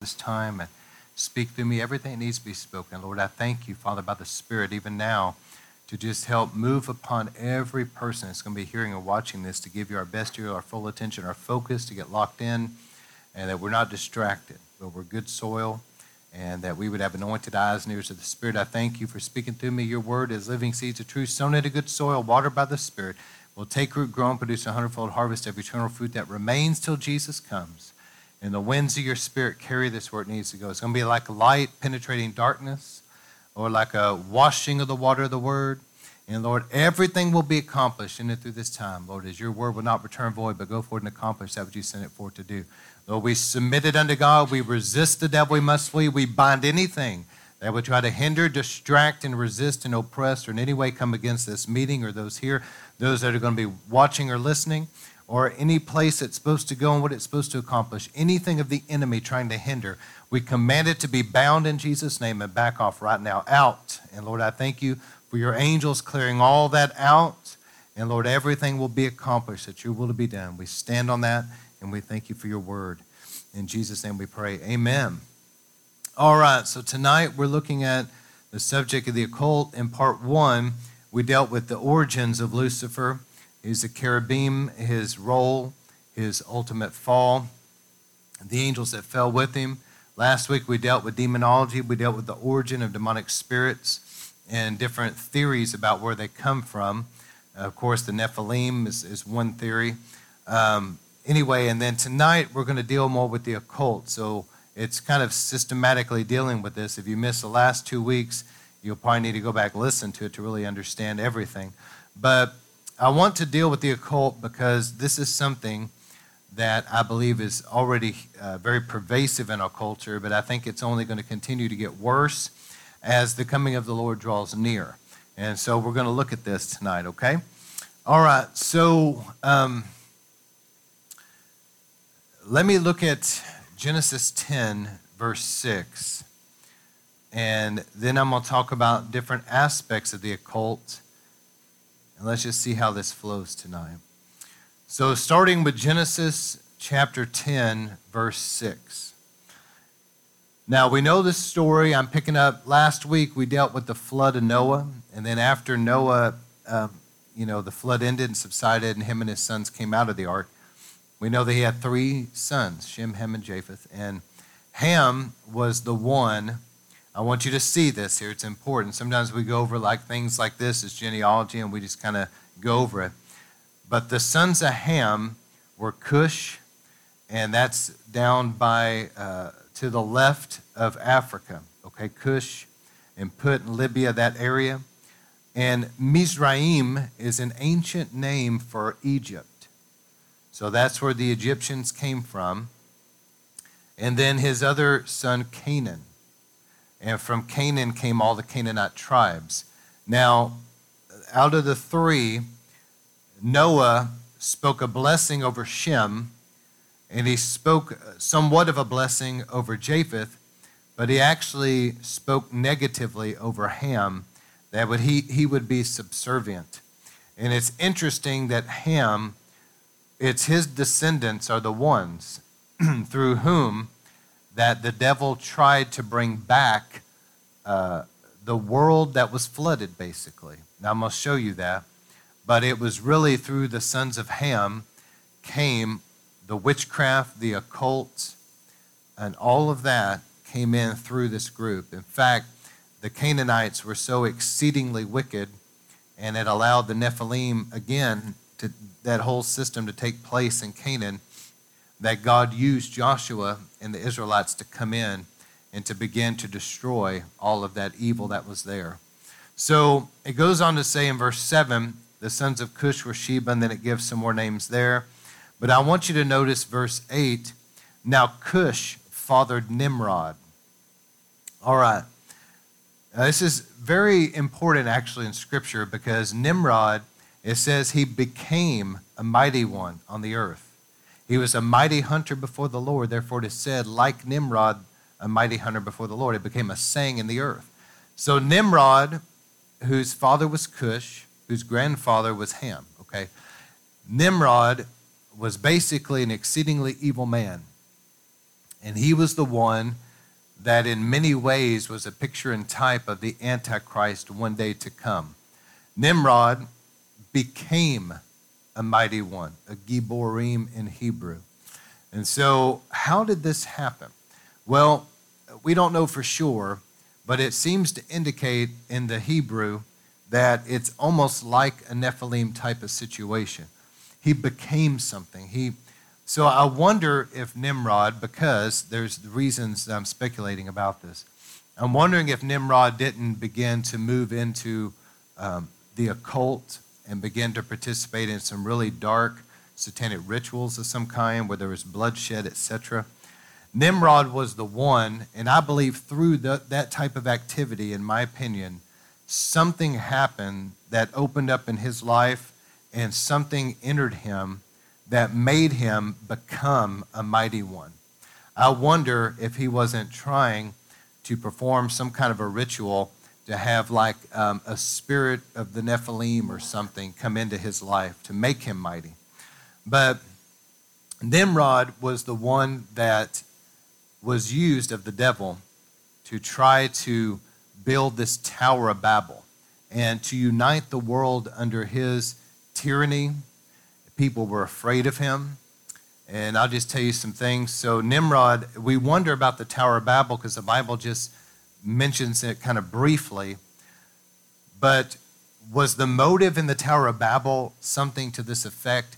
this time and speak through me everything needs to be spoken. Lord, I thank you, Father, by the Spirit, even now, to just help move upon every person that's going to be hearing or watching this to give you our best ear, our full attention, our focus, to get locked in, and that we're not distracted, but we're good soil, and that we would have anointed eyes and ears of the Spirit. I thank you for speaking through me. Your word is living seeds of truth, sown into good soil, watered by the Spirit, will take root, grow, and produce a hundredfold harvest of eternal fruit that remains till Jesus comes and the winds of your spirit carry this where it needs to go. It's going to be like light penetrating darkness or like a washing of the water of the word. And Lord, everything will be accomplished in it through this time, Lord, as your word will not return void, but go forward and accomplish that which you sent it forth to do. Lord, we submit it unto God. We resist the devil. We must flee. We bind anything that would try to hinder, distract, and resist and oppress or in any way come against this meeting or those here, those that are going to be watching or listening or any place it's supposed to go and what it's supposed to accomplish, anything of the enemy trying to hinder, we command it to be bound in Jesus' name and back off right now, out. And Lord, I thank you for your angels clearing all that out. And Lord, everything will be accomplished that your will to be done. We stand on that and we thank you for your word. In Jesus' name we pray. Amen. All right, so tonight we're looking at the subject of the occult. In part one, we dealt with the origins of Lucifer is the cherubim, his role, his ultimate fall, the angels that fell with him. Last week we dealt with demonology, we dealt with the origin of demonic spirits and different theories about where they come from. of course, the Nephilim is, is one theory. Um, anyway, and then tonight we're going to deal more with the occult. So it's kind of systematically dealing with this. If you missed the last two weeks, you'll probably need to go back and listen to it to really understand everything. But I want to deal with the occult because this is something that I believe is already uh, very pervasive in our culture, but I think it's only going to continue to get worse as the coming of the Lord draws near. And so we're going to look at this tonight, okay? All right, so um, let me look at Genesis 10, verse 6. And then I'm going to talk about different aspects of the occult and let's just see how this flows tonight. So, starting with Genesis chapter 10, verse 6. Now, we know this story. I'm picking up last week, we dealt with the flood of Noah. And then, after Noah, uh, you know, the flood ended and subsided, and him and his sons came out of the ark. We know that he had three sons Shem, Ham, and Japheth. And Ham was the one I want you to see this here. It's important. Sometimes we go over like things like this as genealogy and we just kind of go over it. But the sons of Ham were Cush, and that's down by uh, to the left of Africa. Okay, Cush and Put in Libya, that area. And Mizraim is an ancient name for Egypt. So that's where the Egyptians came from. And then his other son, Canaan. And from Canaan came all the Canaanite tribes. Now, out of the three, Noah spoke a blessing over Shem, and he spoke somewhat of a blessing over Japheth, but he actually spoke negatively over Ham, that would, he, he would be subservient. And it's interesting that Ham, it's his descendants are the ones through whom that the devil tried to bring back uh, the world that was flooded, basically. Now, I'm going to show you that. But it was really through the sons of Ham came the witchcraft, the occult, and all of that came in through this group. In fact, the Canaanites were so exceedingly wicked, and it allowed the Nephilim, again, to, that whole system to take place in Canaan that God used Joshua and the Israelites to come in and to begin to destroy all of that evil that was there. So it goes on to say in verse 7 the sons of Cush were Sheba, and then it gives some more names there. But I want you to notice verse 8. Now Cush fathered Nimrod. All right. Now, this is very important actually in Scripture because Nimrod, it says he became a mighty one on the earth. He was a mighty hunter before the Lord. Therefore, it is said, like Nimrod, a mighty hunter before the Lord. It became a saying in the earth. So Nimrod, whose father was Cush, whose grandfather was Ham, okay? Nimrod was basically an exceedingly evil man. And he was the one that, in many ways, was a picture and type of the Antichrist one day to come. Nimrod became a mighty one, a Giborim in Hebrew. And so, how did this happen? Well, we don't know for sure, but it seems to indicate in the Hebrew that it's almost like a Nephilim type of situation. He became something. He so I wonder if Nimrod, because there's reasons I'm speculating about this, I'm wondering if Nimrod didn't begin to move into um, the occult and begin to participate in some really dark satanic rituals of some kind where there was bloodshed, etc. Nimrod was the one, and I believe through the, that type of activity, in my opinion, something happened that opened up in his life and something entered him that made him become a mighty one. I wonder if he wasn't trying to perform some kind of a ritual to have like um, a spirit of the Nephilim or something come into his life to make him mighty. But Nimrod was the one that was used of the devil to try to build this Tower of Babel and to unite the world under his tyranny. People were afraid of him. And I'll just tell you some things. So, Nimrod, we wonder about the Tower of Babel because the Bible just mentions it kind of briefly. But was the motive in the Tower of Babel something to this effect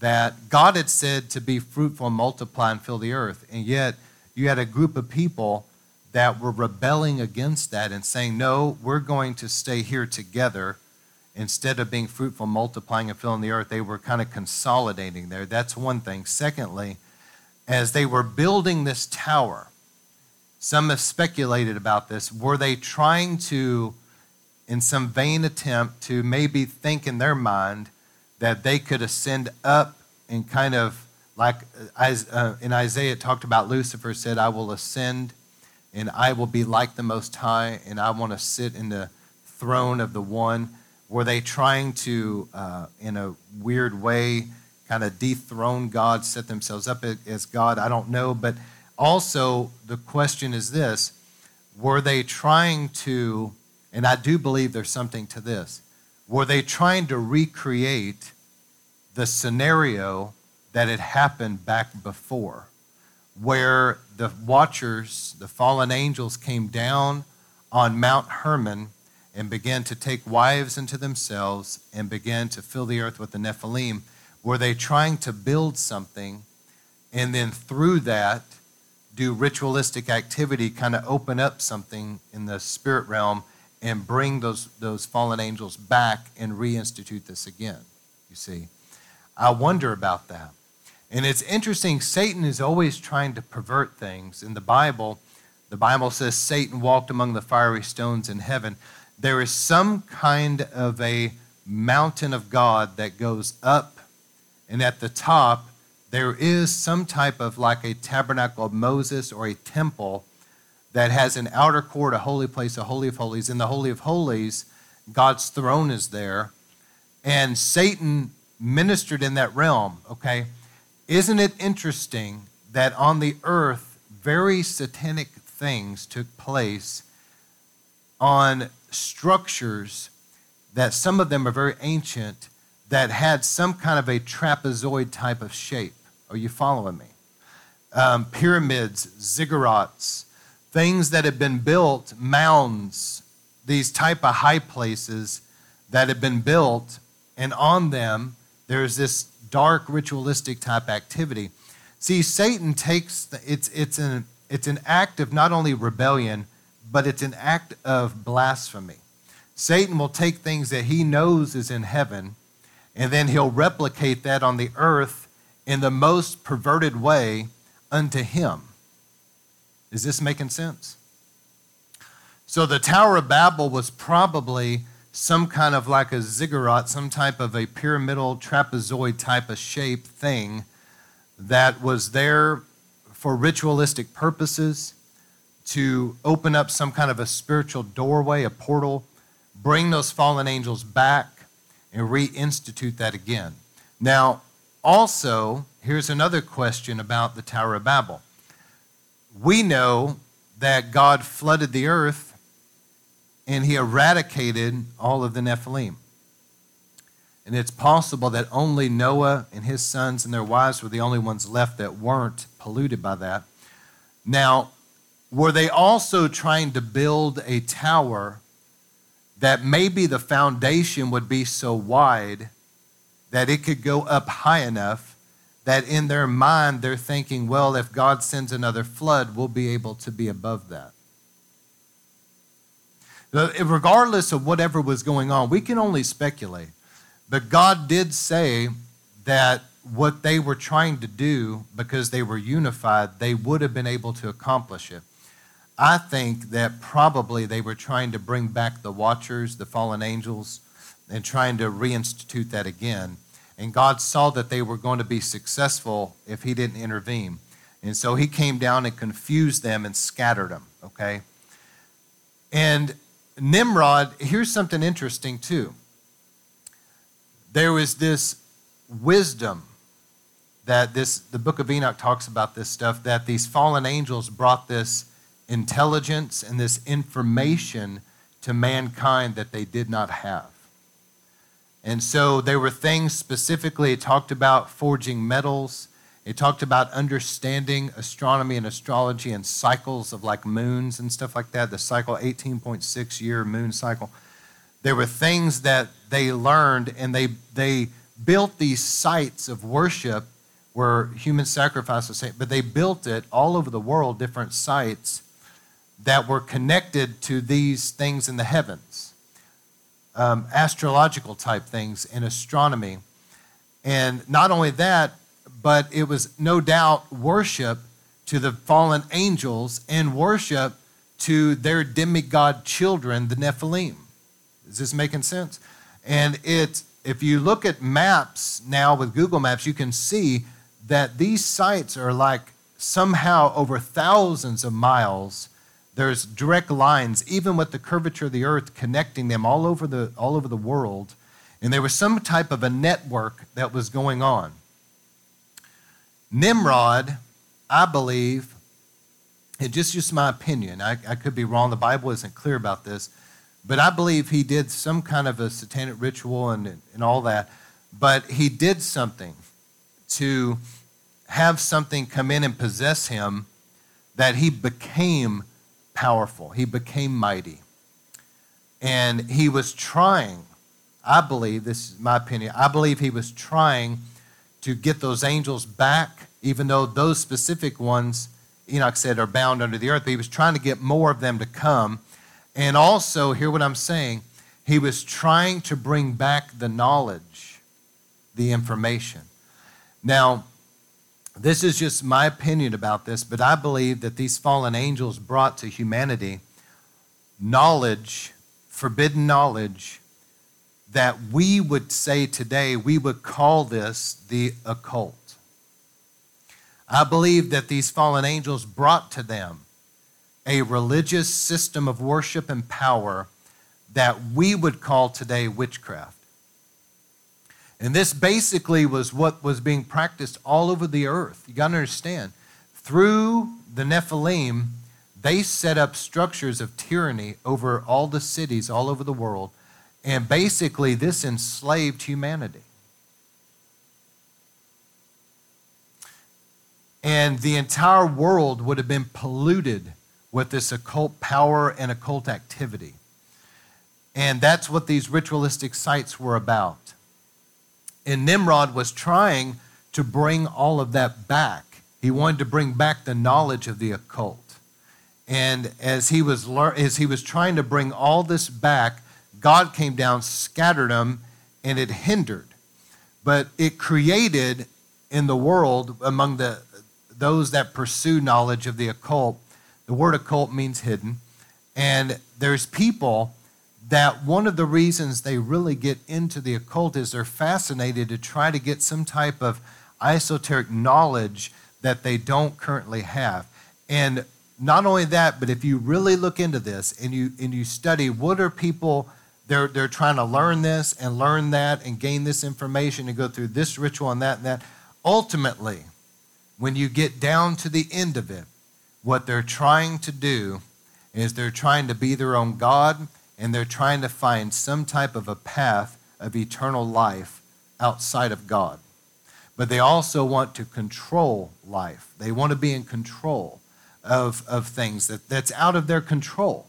that God had said to be fruitful and multiply and fill the earth? And yet, you had a group of people that were rebelling against that and saying, no, we're going to stay here together. Instead of being fruitful, multiplying, and filling the earth, they were kind of consolidating there. That's one thing. Secondly, as they were building this tower, some have speculated about this. Were they trying to, in some vain attempt, to maybe think in their mind that they could ascend up and kind of like uh, in Isaiah, it talked about Lucifer said, I will ascend and I will be like the Most High, and I want to sit in the throne of the one. Were they trying to, uh, in a weird way, kind of dethrone God, set themselves up as God? I don't know. But also, the question is this were they trying to, and I do believe there's something to this, were they trying to recreate the scenario that had happened back before, where the watchers, the fallen angels, came down on Mount Hermon and began to take wives into themselves and began to fill the earth with the Nephilim. Were they trying to build something and then through that do ritualistic activity, kind of open up something in the spirit realm and bring those, those fallen angels back and reinstitute this again? You see, I wonder about that. And it's interesting, Satan is always trying to pervert things. In the Bible, the Bible says Satan walked among the fiery stones in heaven. There is some kind of a mountain of God that goes up, and at the top, there is some type of like a tabernacle of Moses or a temple that has an outer court, a holy place, a holy of holies. In the holy of holies, God's throne is there, and Satan ministered in that realm, okay? Isn't it interesting that on the earth, very satanic things took place on structures that some of them are very ancient that had some kind of a trapezoid type of shape? Are you following me? Um, pyramids, ziggurats, things that had been built, mounds, these type of high places that had been built, and on them there's this dark ritualistic type activity. See, Satan takes the, it's it's an it's an act of not only rebellion, but it's an act of blasphemy. Satan will take things that he knows is in heaven, and then he'll replicate that on the earth in the most perverted way unto him. Is this making sense? So the Tower of Babel was probably some kind of like a ziggurat, some type of a pyramidal trapezoid type of shape thing that was there for ritualistic purposes to open up some kind of a spiritual doorway, a portal, bring those fallen angels back, and reinstitute that again. Now, also, here's another question about the Tower of Babel. we know that God flooded the earth and he eradicated all of the Nephilim. And it's possible that only Noah and his sons and their wives were the only ones left that weren't polluted by that. Now, were they also trying to build a tower that maybe the foundation would be so wide that it could go up high enough that in their mind they're thinking, well, if God sends another flood, we'll be able to be above that. Regardless of whatever was going on, we can only speculate. But God did say that what they were trying to do, because they were unified, they would have been able to accomplish it. I think that probably they were trying to bring back the watchers, the fallen angels, and trying to reinstitute that again. And God saw that they were going to be successful if He didn't intervene. And so He came down and confused them and scattered them, okay? And Nimrod, here's something interesting too. There was this wisdom that this the book of Enoch talks about this stuff that these fallen angels brought this intelligence and this information to mankind that they did not have. And so there were things specifically, it talked about forging metals. It talked about understanding astronomy and astrology and cycles of like moons and stuff like that, the cycle, 18.6 year moon cycle. There were things that they learned and they, they built these sites of worship where human sacrifice was but they built it all over the world, different sites that were connected to these things in the heavens um, astrological type things in astronomy. And not only that, but it was no doubt worship to the fallen angels and worship to their demigod children, the Nephilim. Is this making sense? And it, if you look at maps now with Google Maps, you can see that these sites are like somehow over thousands of miles there's direct lines, even with the curvature of the earth, connecting them all over the, all over the world. And there was some type of a network that was going on. Nimrod, I believe, and just just my opinion, I, I could be wrong, the Bible isn't clear about this, but I believe he did some kind of a satanic ritual and, and all that, but he did something to have something come in and possess him that he became powerful, he became mighty. And he was trying, I believe, this is my opinion, I believe he was trying to get those angels back, even though those specific ones, Enoch said, are bound under the earth. But he was trying to get more of them to come. And also, hear what I'm saying, he was trying to bring back the knowledge, the information. Now, this is just my opinion about this, but I believe that these fallen angels brought to humanity knowledge, forbidden knowledge, that we would say today, we would call this the occult. I believe that these fallen angels brought to them a religious system of worship and power that we would call today witchcraft. And this basically was what was being practiced all over the earth. You got to understand, through the Nephilim, they set up structures of tyranny over all the cities all over the world. And basically, this enslaved humanity. And the entire world would have been polluted with this occult power and occult activity. And that's what these ritualistic sites were about. And Nimrod was trying to bring all of that back. He wanted to bring back the knowledge of the occult. And as he was, as he was trying to bring all this back, God came down, scattered them, and it hindered. But it created in the world among the, those that pursue knowledge of the occult, the word occult means hidden. And there's people that one of the reasons they really get into the occult is they're fascinated to try to get some type of esoteric knowledge that they don't currently have. And not only that, but if you really look into this and you and you study what are people they're they're trying to learn this and learn that and gain this information and go through this ritual and that and that. Ultimately, when you get down to the end of it, what they're trying to do is they're trying to be their own God and they're trying to find some type of a path of eternal life outside of God. But they also want to control life. They want to be in control of, of things that, that's out of their control.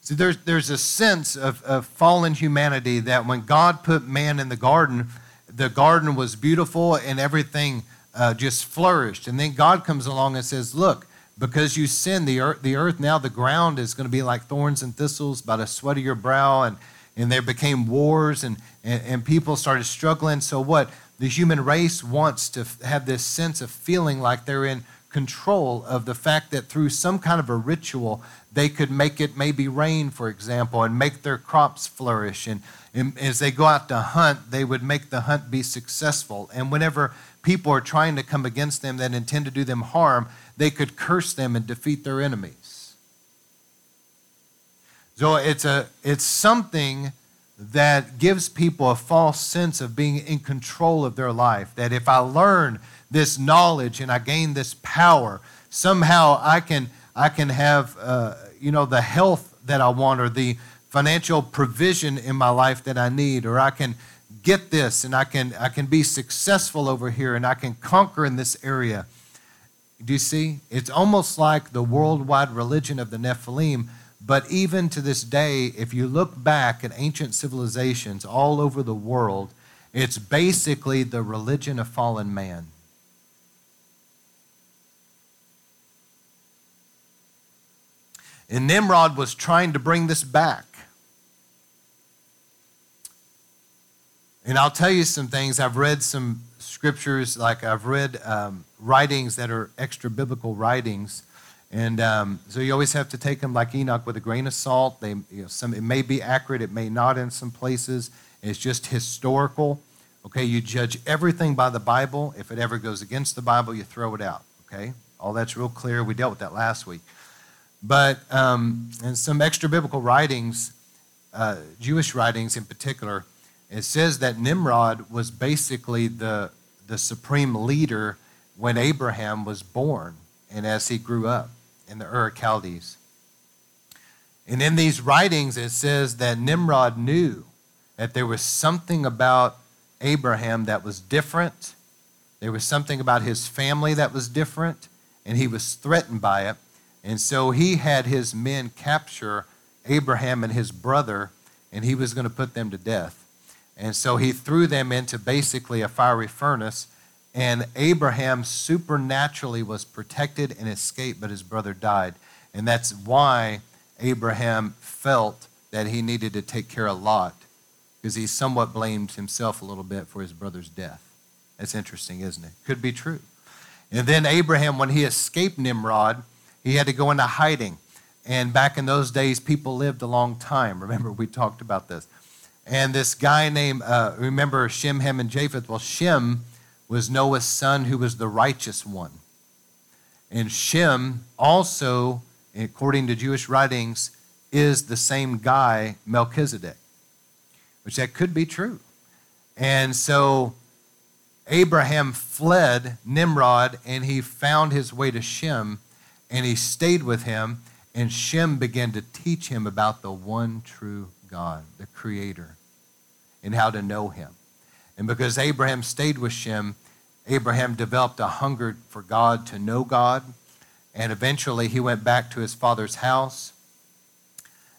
See, there's, there's a sense of, of fallen humanity that when God put man in the garden, the garden was beautiful and everything uh, just flourished. And then God comes along and says, Look, because you sin, the earth, the earth now, the ground is going to be like thorns and thistles by the sweat of your brow. And, and there became wars and, and, and people started struggling. So, what? The human race wants to have this sense of feeling like they're in control of the fact that through some kind of a ritual, they could make it maybe rain, for example, and make their crops flourish. And, and as they go out to hunt, they would make the hunt be successful. And whenever people are trying to come against them that intend to do them harm, they could curse them and defeat their enemies. So it's, a, it's something that gives people a false sense of being in control of their life. That if I learn this knowledge and I gain this power, somehow I can, I can have uh, you know, the health that I want or the financial provision in my life that I need, or I can get this and I can, I can be successful over here and I can conquer in this area. Do you see? It's almost like the worldwide religion of the Nephilim. But even to this day, if you look back at ancient civilizations all over the world, it's basically the religion of fallen man. And Nimrod was trying to bring this back. And I'll tell you some things. I've read some scriptures, like I've read um, writings that are extra biblical writings. And um, so you always have to take them like Enoch with a grain of salt. They, you know, some, it may be accurate, it may not in some places. It's just historical. Okay, you judge everything by the Bible. If it ever goes against the Bible, you throw it out. Okay, all that's real clear. We dealt with that last week. But um, in some extra biblical writings, uh, Jewish writings in particular, it says that Nimrod was basically the the supreme leader when Abraham was born and as he grew up in the Ur Chaldees. And in these writings, it says that Nimrod knew that there was something about Abraham that was different. There was something about his family that was different, and he was threatened by it. And so he had his men capture Abraham and his brother, and he was going to put them to death. And so he threw them into basically a fiery furnace. And Abraham supernaturally was protected and escaped, but his brother died. And that's why Abraham felt that he needed to take care of Lot, because he somewhat blamed himself a little bit for his brother's death. That's interesting, isn't it? Could be true. And then Abraham, when he escaped Nimrod, he had to go into hiding. And back in those days, people lived a long time. Remember, we talked about this. And this guy named, uh, remember Shem, Ham, and Japheth? Well, Shem was Noah's son who was the righteous one. And Shem also, according to Jewish writings, is the same guy, Melchizedek, which that could be true. And so Abraham fled Nimrod and he found his way to Shem and he stayed with him. And Shem began to teach him about the one true God, the Creator, and how to know Him. And because Abraham stayed with Shem, Abraham developed a hunger for God, to know God. And eventually he went back to his father's house.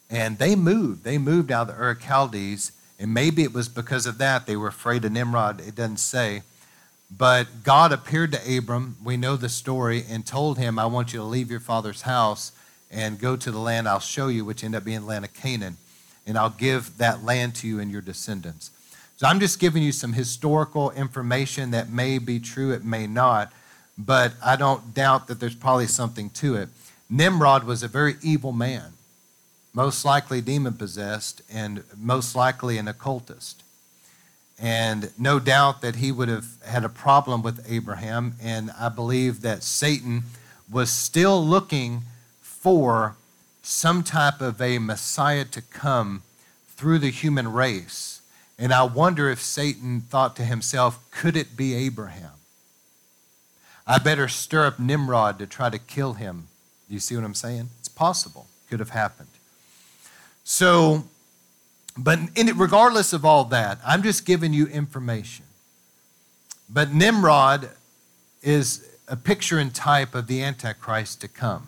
And they moved. They moved out of the Ur Chaldees. And maybe it was because of that they were afraid of Nimrod. It doesn't say. But God appeared to Abram, we know the story, and told him, I want you to leave your father's house and go to the land I'll show you, which ended up being the land of Canaan and I'll give that land to you and your descendants. So I'm just giving you some historical information that may be true, it may not, but I don't doubt that there's probably something to it. Nimrod was a very evil man, most likely demon possessed, and most likely an occultist. And no doubt that he would have had a problem with Abraham, and I believe that Satan was still looking for some type of a Messiah to come through the human race. And I wonder if Satan thought to himself, could it be Abraham? I better stir up Nimrod to try to kill him Do you see what I'm saying? It's possible. Could have happened. So, but in, regardless of all that, I'm just giving you information. But Nimrod is a picture and type of the Antichrist to come.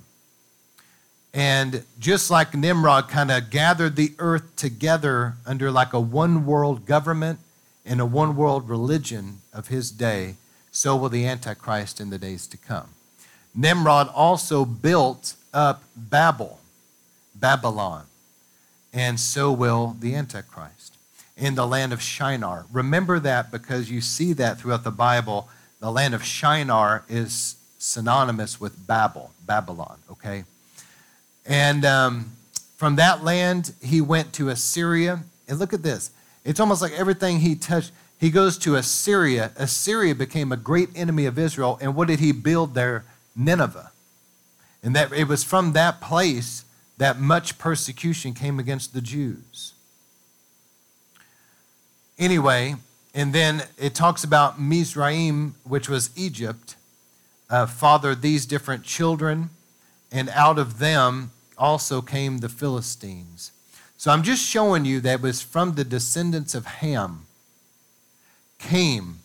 And just like Nimrod kind of gathered the earth together under like a one world government and a one world religion of his day, so will the Antichrist in the days to come. Nimrod also built up Babel, Babylon, and so will the Antichrist in the land of Shinar. Remember that because you see that throughout the Bible. The land of Shinar is synonymous with Babel, Babylon, okay? And um, from that land, he went to Assyria. And look at this. It's almost like everything he touched, he goes to Assyria. Assyria became a great enemy of Israel. And what did he build there? Nineveh. And that it was from that place that much persecution came against the Jews. Anyway, and then it talks about Mizraim, which was Egypt, uh, fathered these different children, and out of them also came the Philistines. So I'm just showing you that it was from the descendants of Ham came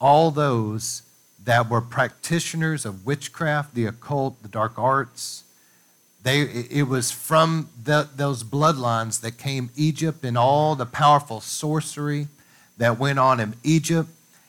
all those that were practitioners of witchcraft, the occult, the dark arts. They, it was from the, those bloodlines that came Egypt and all the powerful sorcery that went on in Egypt.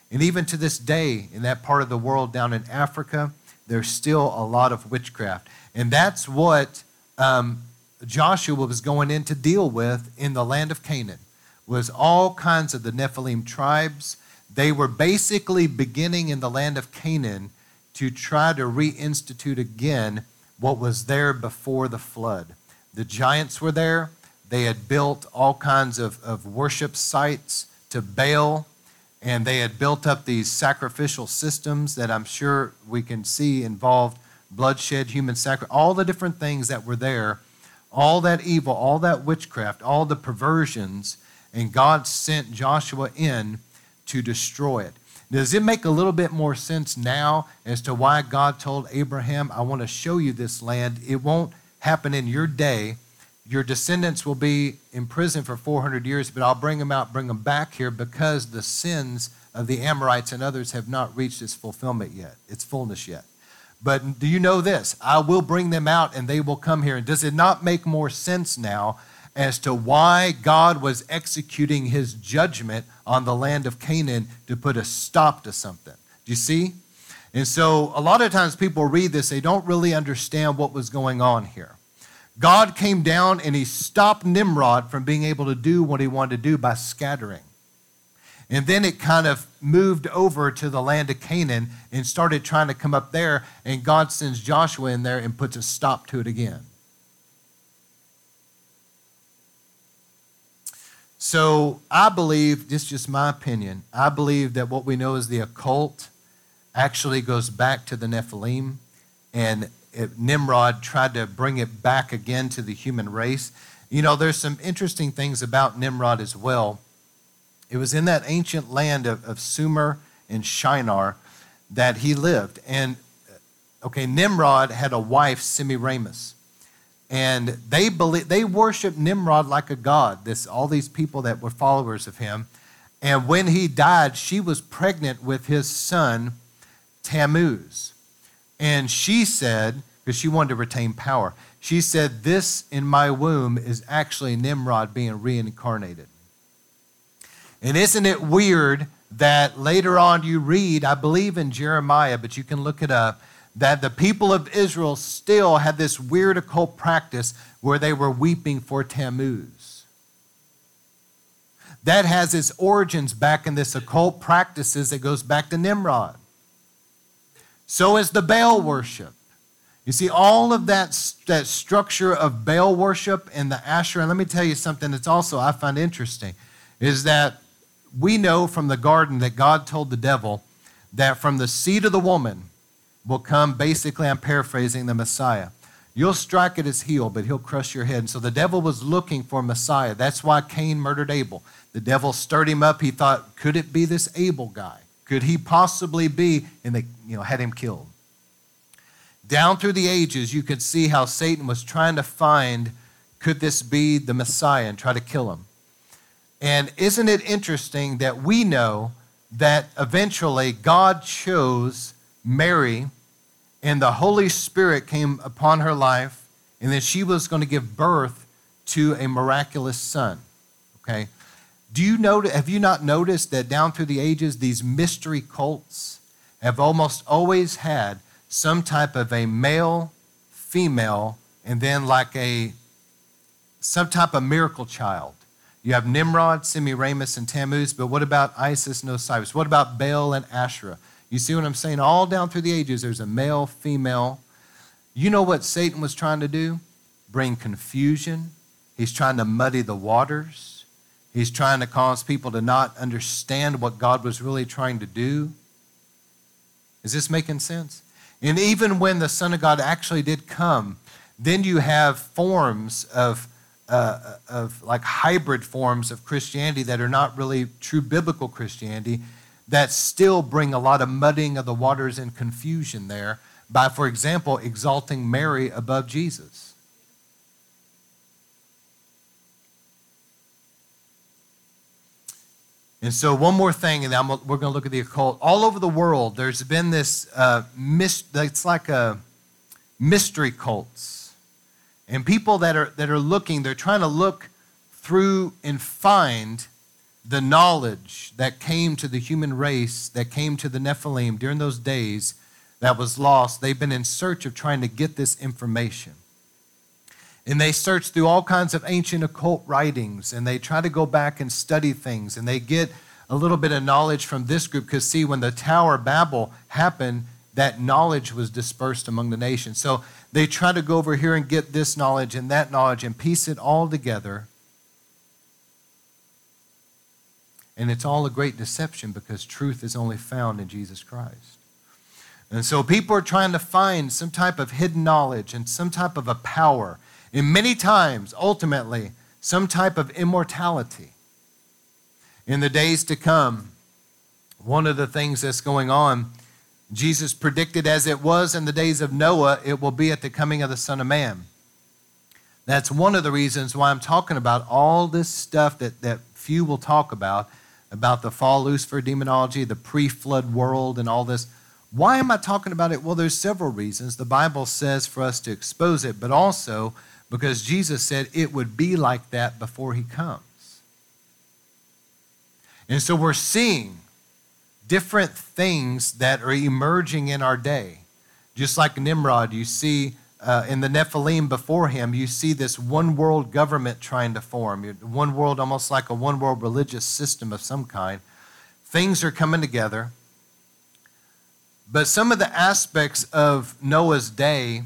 And even to this day, in that part of the world down in Africa, there's still a lot of witchcraft. And that's what um, Joshua was going in to deal with in the land of Canaan, was all kinds of the Nephilim tribes they were basically beginning in the land of Canaan to try to reinstitute again what was there before the flood. The giants were there. They had built all kinds of, of worship sites to Baal, and they had built up these sacrificial systems that I'm sure we can see involved bloodshed, human sacrifice, all the different things that were there, all that evil, all that witchcraft, all the perversions, and God sent Joshua in to destroy it. Does it make a little bit more sense now as to why God told Abraham, I want to show you this land? It won't happen in your day. Your descendants will be in prison for 400 years, but I'll bring them out, bring them back here because the sins of the Amorites and others have not reached its fulfillment yet, its fullness yet. But do you know this? I will bring them out and they will come here. And does it not make more sense now as to why God was executing his judgment on the land of Canaan to put a stop to something. Do you see? And so a lot of times people read this, they don't really understand what was going on here. God came down and he stopped Nimrod from being able to do what he wanted to do by scattering. And then it kind of moved over to the land of Canaan and started trying to come up there. And God sends Joshua in there and puts a stop to it again. So I believe, this is just my opinion, I believe that what we know as the occult actually goes back to the Nephilim, and it, Nimrod tried to bring it back again to the human race. You know, there's some interesting things about Nimrod as well. It was in that ancient land of, of Sumer and Shinar that he lived. And, uh, okay, Nimrod had a wife, Semiramis and they believe they worshiped Nimrod like a god. This all these people that were followers of him. And when he died, she was pregnant with his son Tammuz. And she said, because she wanted to retain power, she said, This in my womb is actually Nimrod being reincarnated. And isn't it weird that later on you read, I believe in Jeremiah, but you can look it up, that the people of Israel still had this weird occult practice where they were weeping for Tammuz. That has its origins back in this occult practices that goes back to Nimrod. So is the Baal worship. You see, all of that, that structure of Baal worship and the Asherah, let me tell you something that's also I find interesting, is that we know from the garden that God told the devil that from the seed of the woman, will come. Basically, I'm paraphrasing the Messiah. You'll strike at his heel, but he'll crush your head. And so the devil was looking for Messiah. That's why Cain murdered Abel. The devil stirred him up. He thought, could it be this Abel guy? Could he possibly be? And they you know, had him killed. down through the ages, you could see how Satan was trying to find could this be the Messiah and try to kill him. And isn't it interesting that we know that eventually God chose Mary and the Holy Spirit came upon her life, and that she was going to give birth to a miraculous son. Okay? Do you know, have you not noticed that down through the ages, these mystery cults have almost always had some type of a male, female, and then like a some type of miracle child. You have Nimrod, Semiramis, and Tammuz, but what about Isis and Osiris? What about Baal and Asherah? You see what I'm saying? All down through the ages, there's a male, female. You know what Satan was trying to do? Bring confusion. He's trying to muddy the waters. He's trying to cause people to not understand what God was really trying to do. Is this making sense? And even when the Son of God actually did come, then you have forms of uh, of like hybrid forms of Christianity that are not really true biblical Christianity that still bring a lot of muddying of the waters and confusion there by, for example, exalting Mary above Jesus. And so, one more thing, and then we're going to look at the occult. All over the world, there's been this, uh, it's like a mystery cults and people that are, that are looking, they're trying to look through and find the knowledge that came to the human race, that came to the Nephilim during those days that was lost. They've been in search of trying to get this information. And they search through all kinds of ancient occult writings and they try to go back and study things and they get a little bit of knowledge from this group because, see, when the Tower of Babel happened, that knowledge was dispersed among the nations. So they try to go over here and get this knowledge and that knowledge and piece it all together. And it's all a great deception because truth is only found in Jesus Christ. And so people are trying to find some type of hidden knowledge and some type of a power. And many times, ultimately, some type of immortality. In the days to come, one of the things that's going on Jesus predicted, as it was in the days of Noah, it will be at the coming of the Son of Man. That's one of the reasons why I'm talking about all this stuff that, that few will talk about, about the fall Lucifer demonology, the pre flood world, and all this. Why am I talking about it? Well, there's several reasons. The Bible says for us to expose it, but also because Jesus said it would be like that before he comes. And so we're seeing different things that are emerging in our day. Just like Nimrod, you see uh, in the Nephilim before him, you see this one world government trying to form. One world, almost like a one world religious system of some kind. Things are coming together. But some of the aspects of Noah's day,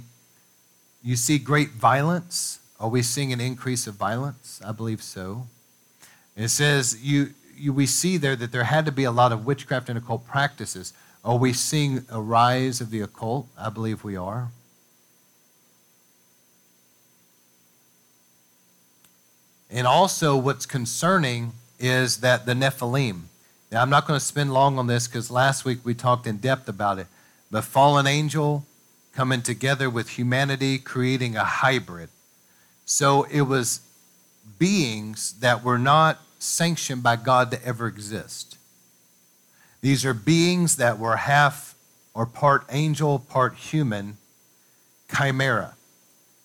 you see great violence. Are we seeing an increase of violence? I believe so. It says you you, we see there that there had to be a lot of witchcraft and occult practices. Are we seeing a rise of the occult? I believe we are. And also, what's concerning is that the Nephilim. Now, I'm not going to spend long on this because last week we talked in depth about it. The fallen angel coming together with humanity, creating a hybrid. So it was beings that were not sanctioned by God to ever exist. These are beings that were half or part angel, part human, chimera.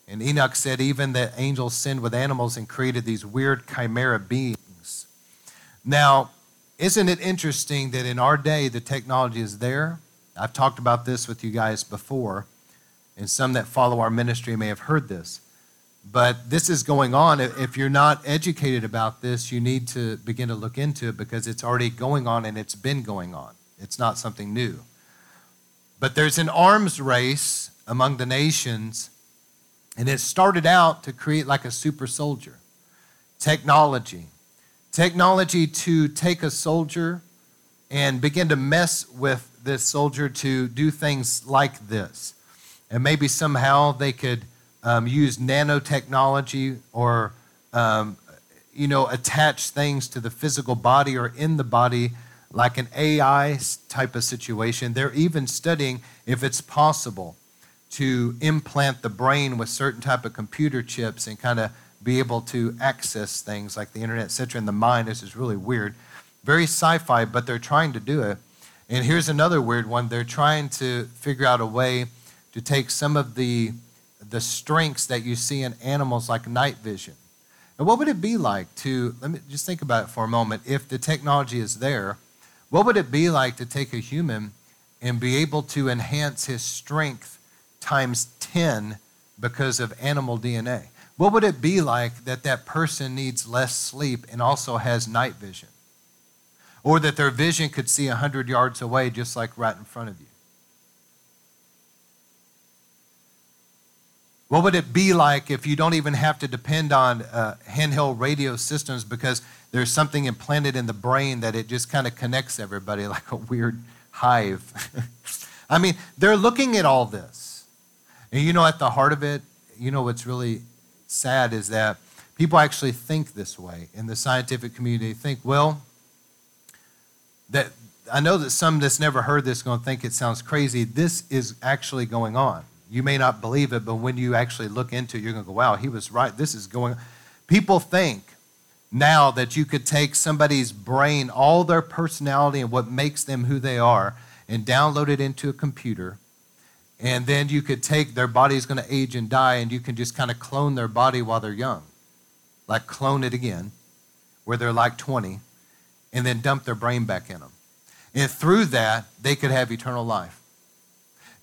And Enoch said even that angels sinned with animals and created these weird chimera beings. Now, isn't it interesting that in our day the technology is there? I've talked about this with you guys before, and some that follow our ministry may have heard this. But this is going on. If you're not educated about this, you need to begin to look into it because it's already going on and it's been going on. It's not something new. But there's an arms race among the nations, and it started out to create like a super soldier technology. Technology to take a soldier and begin to mess with this soldier to do things like this. And maybe somehow they could um, use nanotechnology or um, you know attach things to the physical body or in the body like an AI type of situation. They're even studying if it's possible to implant the brain with certain type of computer chips and kind of be able to access things like the internet, etc. in the mind. This is really weird. Very sci-fi, but they're trying to do it. And here's another weird one. They're trying to figure out a way to take some of the the strengths that you see in animals like night vision. And what would it be like to let me just think about it for a moment. If the technology is there, what would it be like to take a human and be able to enhance his strength times 10 because of animal DNA? What would it be like that that person needs less sleep and also has night vision? Or that their vision could see 100 yards away just like right in front of you? What would it be like if you don't even have to depend on uh, handheld radio systems because there's something implanted in the brain that it just kind of connects everybody like a weird hive? I mean, they're looking at all this. And you know, at the heart of it, you know what's really sad is that people actually think this way in the scientific community. Think, well, that I know that some that's never heard this going to think it sounds crazy. This is actually going on. You may not believe it, but when you actually look into it, you're going to go, wow, he was right. This is going People think now that you could take somebody's brain, all their personality and what makes them who they are, and download it into a computer and then you could take their body's going to age and die, and you can just kind of clone their body while they're young. Like clone it again, where they're like 20, and then dump their brain back in them. And through that, they could have eternal life.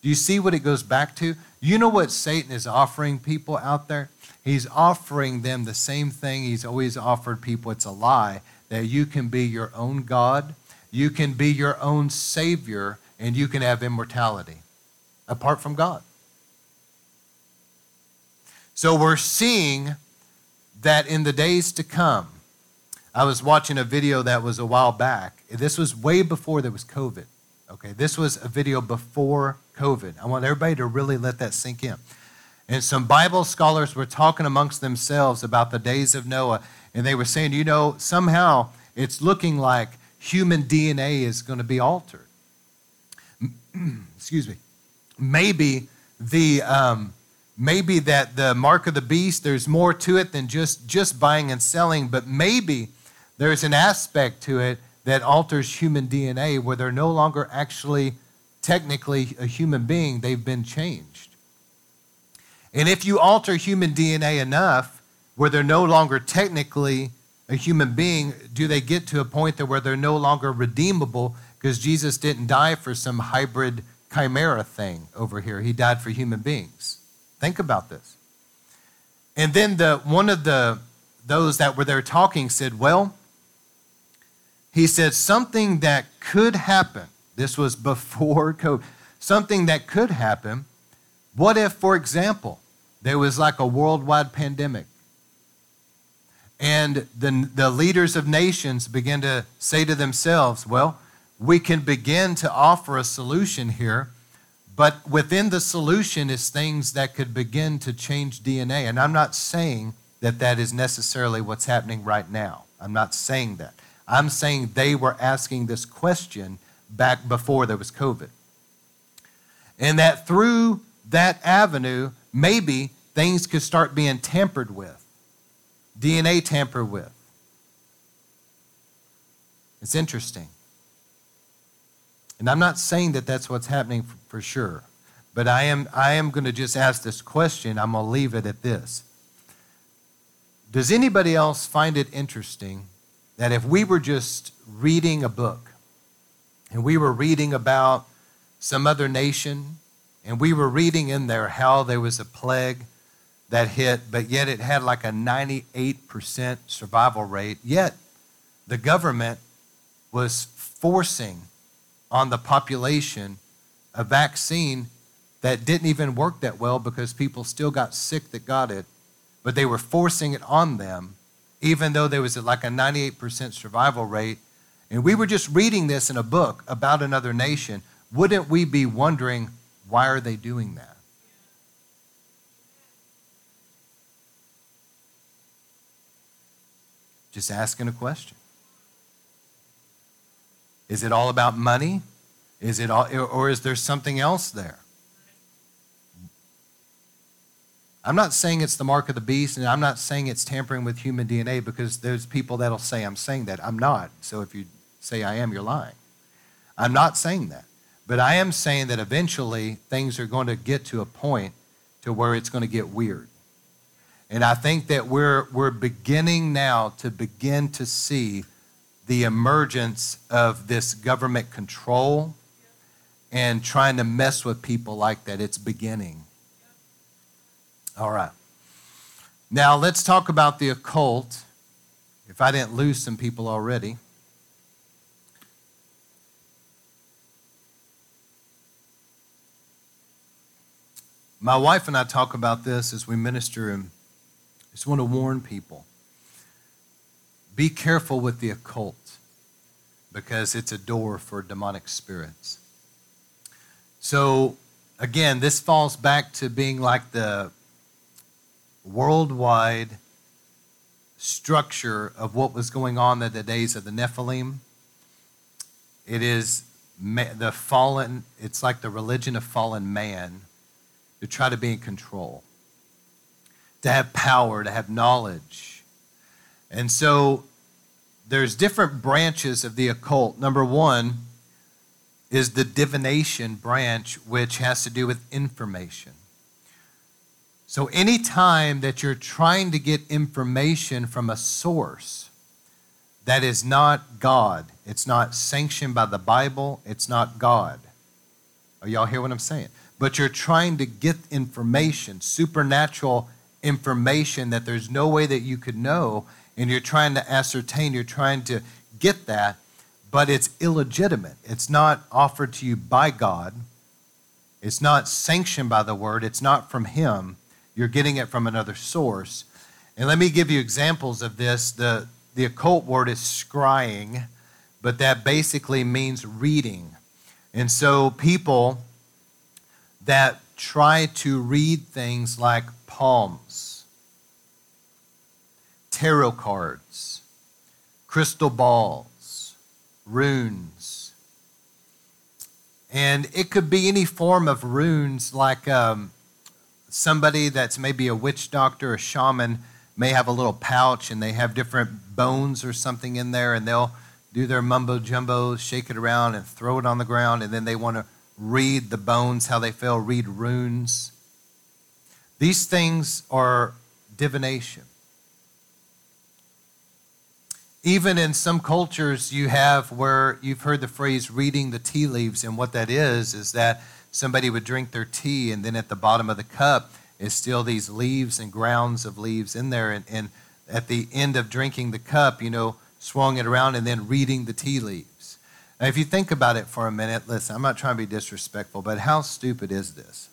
Do you see what it goes back to? You know what Satan is offering people out there? He's offering them the same thing he's always offered people. It's a lie that you can be your own God, you can be your own Savior, and you can have immortality apart from God. So we're seeing that in the days to come, I was watching a video that was a while back. This was way before there was COVID. Okay, this was a video before COVID. I want everybody to really let that sink in. And some Bible scholars were talking amongst themselves about the days of Noah, and they were saying, you know, somehow it's looking like human DNA is going to be altered. Excuse me maybe the um, maybe that the mark of the beast there's more to it than just just buying and selling but maybe there's an aspect to it that alters human dna where they're no longer actually technically a human being they've been changed and if you alter human dna enough where they're no longer technically a human being do they get to a point that where they're no longer redeemable because jesus didn't die for some hybrid chimera thing over here. He died for human beings. Think about this. And then the one of the those that were there talking said, "Well, he said something that could happen. This was before COVID. Something that could happen. What if, for example, there was like a worldwide pandemic and the, the leaders of nations begin to say to themselves, well, we can begin to offer a solution here. But within the solution is things that could begin to change DNA. And I'm not saying that that is necessarily what's happening right now. I'm not saying that. I'm saying they were asking this question back before there was COVID. And that through that avenue, maybe things could start being tampered with, DNA tampered with. It's interesting. And I'm not saying that that's what's happening for, for sure, but I am, I am going to just ask this question. I'm going to leave it at this. Does anybody else find it interesting that if we were just reading a book and we were reading about some other nation and we were reading in there how there was a plague that hit, but yet it had like a 98% survival rate, yet the government was forcing on the population a vaccine that didn't even work that well because people still got sick that got it, but they were forcing it on them, even though there was like a 98% survival rate. And we were just reading this in a book about another nation. Wouldn't we be wondering, why are they doing that? Just asking a question. Is it all about money? Is it all, or is there something else there? I'm not saying it's the mark of the beast, and I'm not saying it's tampering with human DNA because there's people that'll say I'm saying that. I'm not. So if you say I am, you're lying. I'm not saying that. But I am saying that eventually things are going to get to a point to where it's going to get weird. And I think that we're, we're beginning now to begin to see the emergence of this government control and trying to mess with people like that. It's beginning. All right. Now let's talk about the occult. If I didn't lose some people already. My wife and I talk about this as we minister, and I just want to warn people be careful with the occult because it's a door for demonic spirits. So, again, this falls back to being like the worldwide structure of what was going on in the days of the Nephilim. It is the fallen, it's like the religion of fallen man to try to be in control, to have power, to have knowledge. And so there's different branches of the occult. Number one is the divination branch, which has to do with information. So, anytime that you're trying to get information from a source that is not God, it's not sanctioned by the Bible, it's not God. Are y'all hear what I'm saying? But you're trying to get information, supernatural information that there's no way that you could know, and you're trying to ascertain, you're trying to get that, but it's illegitimate. It's not offered to you by God, it's not sanctioned by the word, it's not from Him. You're getting it from another source. And let me give you examples of this. The, the occult word is scrying, but that basically means reading. And so people that try to read things like palms, tarot cards, crystal balls, runes. And it could be any form of runes, like um, somebody that's maybe a witch doctor, a shaman, may have a little pouch and they have different bones or something in there, and they'll do their mumbo jumbo, shake it around, and throw it on the ground, and then they want to read the bones, how they fell, read runes. These things are divination. Even in some cultures, you have where you've heard the phrase reading the tea leaves, and what that is, is that somebody would drink their tea, and then at the bottom of the cup is still these leaves and grounds of leaves in there. And, and at the end of drinking the cup, you know, swung it around and then reading the tea leaves. Now, if you think about it for a minute, listen, I'm not trying to be disrespectful, but how stupid is this?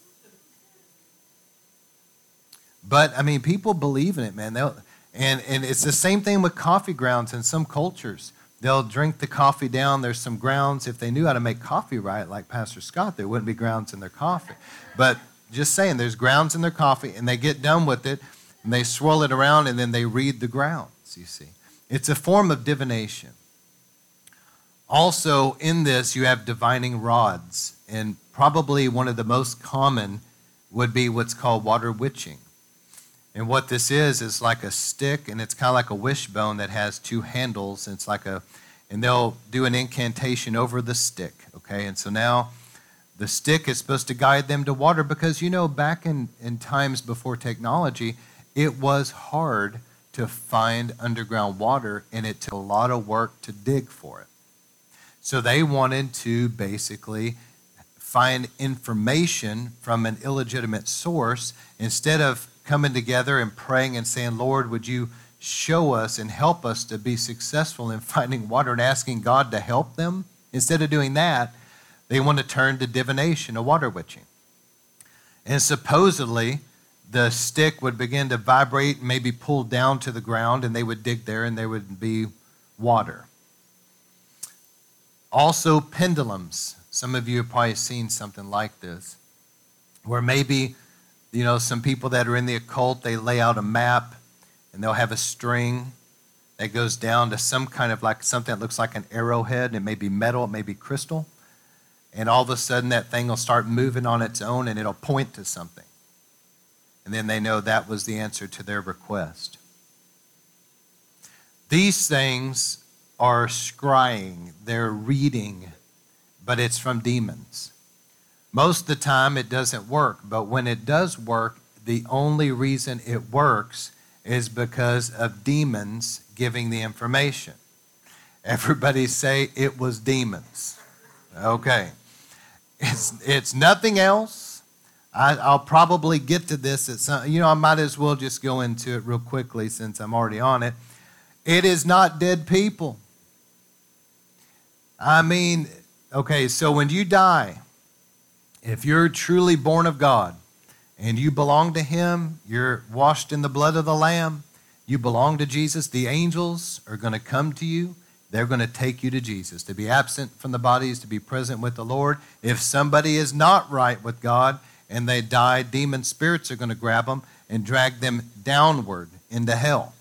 But I mean, people believe in it, man. They'll, and, and it's the same thing with coffee grounds in some cultures. They'll drink the coffee down. There's some grounds. If they knew how to make coffee right, like Pastor Scott, there wouldn't be grounds in their coffee. But just saying, there's grounds in their coffee, and they get done with it, and they swirl it around, and then they read the grounds, you see. It's a form of divination. Also, in this, you have divining rods, and probably one of the most common would be what's called water witching. And what this is is like a stick, and it's kind of like a wishbone that has two handles. And it's like a, and they'll do an incantation over the stick. Okay, and so now the stick is supposed to guide them to water because you know back in, in times before technology, it was hard to find underground water, and it took a lot of work to dig for it. So they wanted to basically find information from an illegitimate source instead of coming together and praying and saying, Lord, would you show us and help us to be successful in finding water and asking God to help them? Instead of doing that, they want to turn to divination, a water witching. And supposedly, the stick would begin to vibrate, maybe pull down to the ground, and they would dig there and there would be water. Also, pendulums. Some of you have probably seen something like this, where maybe, you know, some people that are in the occult, they lay out a map and they'll have a string that goes down to some kind of like something that looks like an arrowhead. It may be metal, it may be crystal. And all of a sudden, that thing will start moving on its own and it'll point to something. and then they know that was the answer to their request. These things are scrying, they're reading, but it's from demons. Most of the time it doesn't work, but when it does work, the only reason it works is because of demons giving the information. Everybody say it was demons. Okay. It's, it's nothing else. I, will probably get to this at some, you know, I might as well just go into it real quickly since I'm already on it. It is not dead people. I mean, okay, so when you die, if you're truly born of God and you belong to Him, you're washed in the blood of the Lamb, you belong to Jesus, the angels are going to come to you. They're going to take you to Jesus. To be absent from the body is to be present with the Lord. If somebody is not right with God and they die, demon spirits are going to grab them and drag them downward into hell.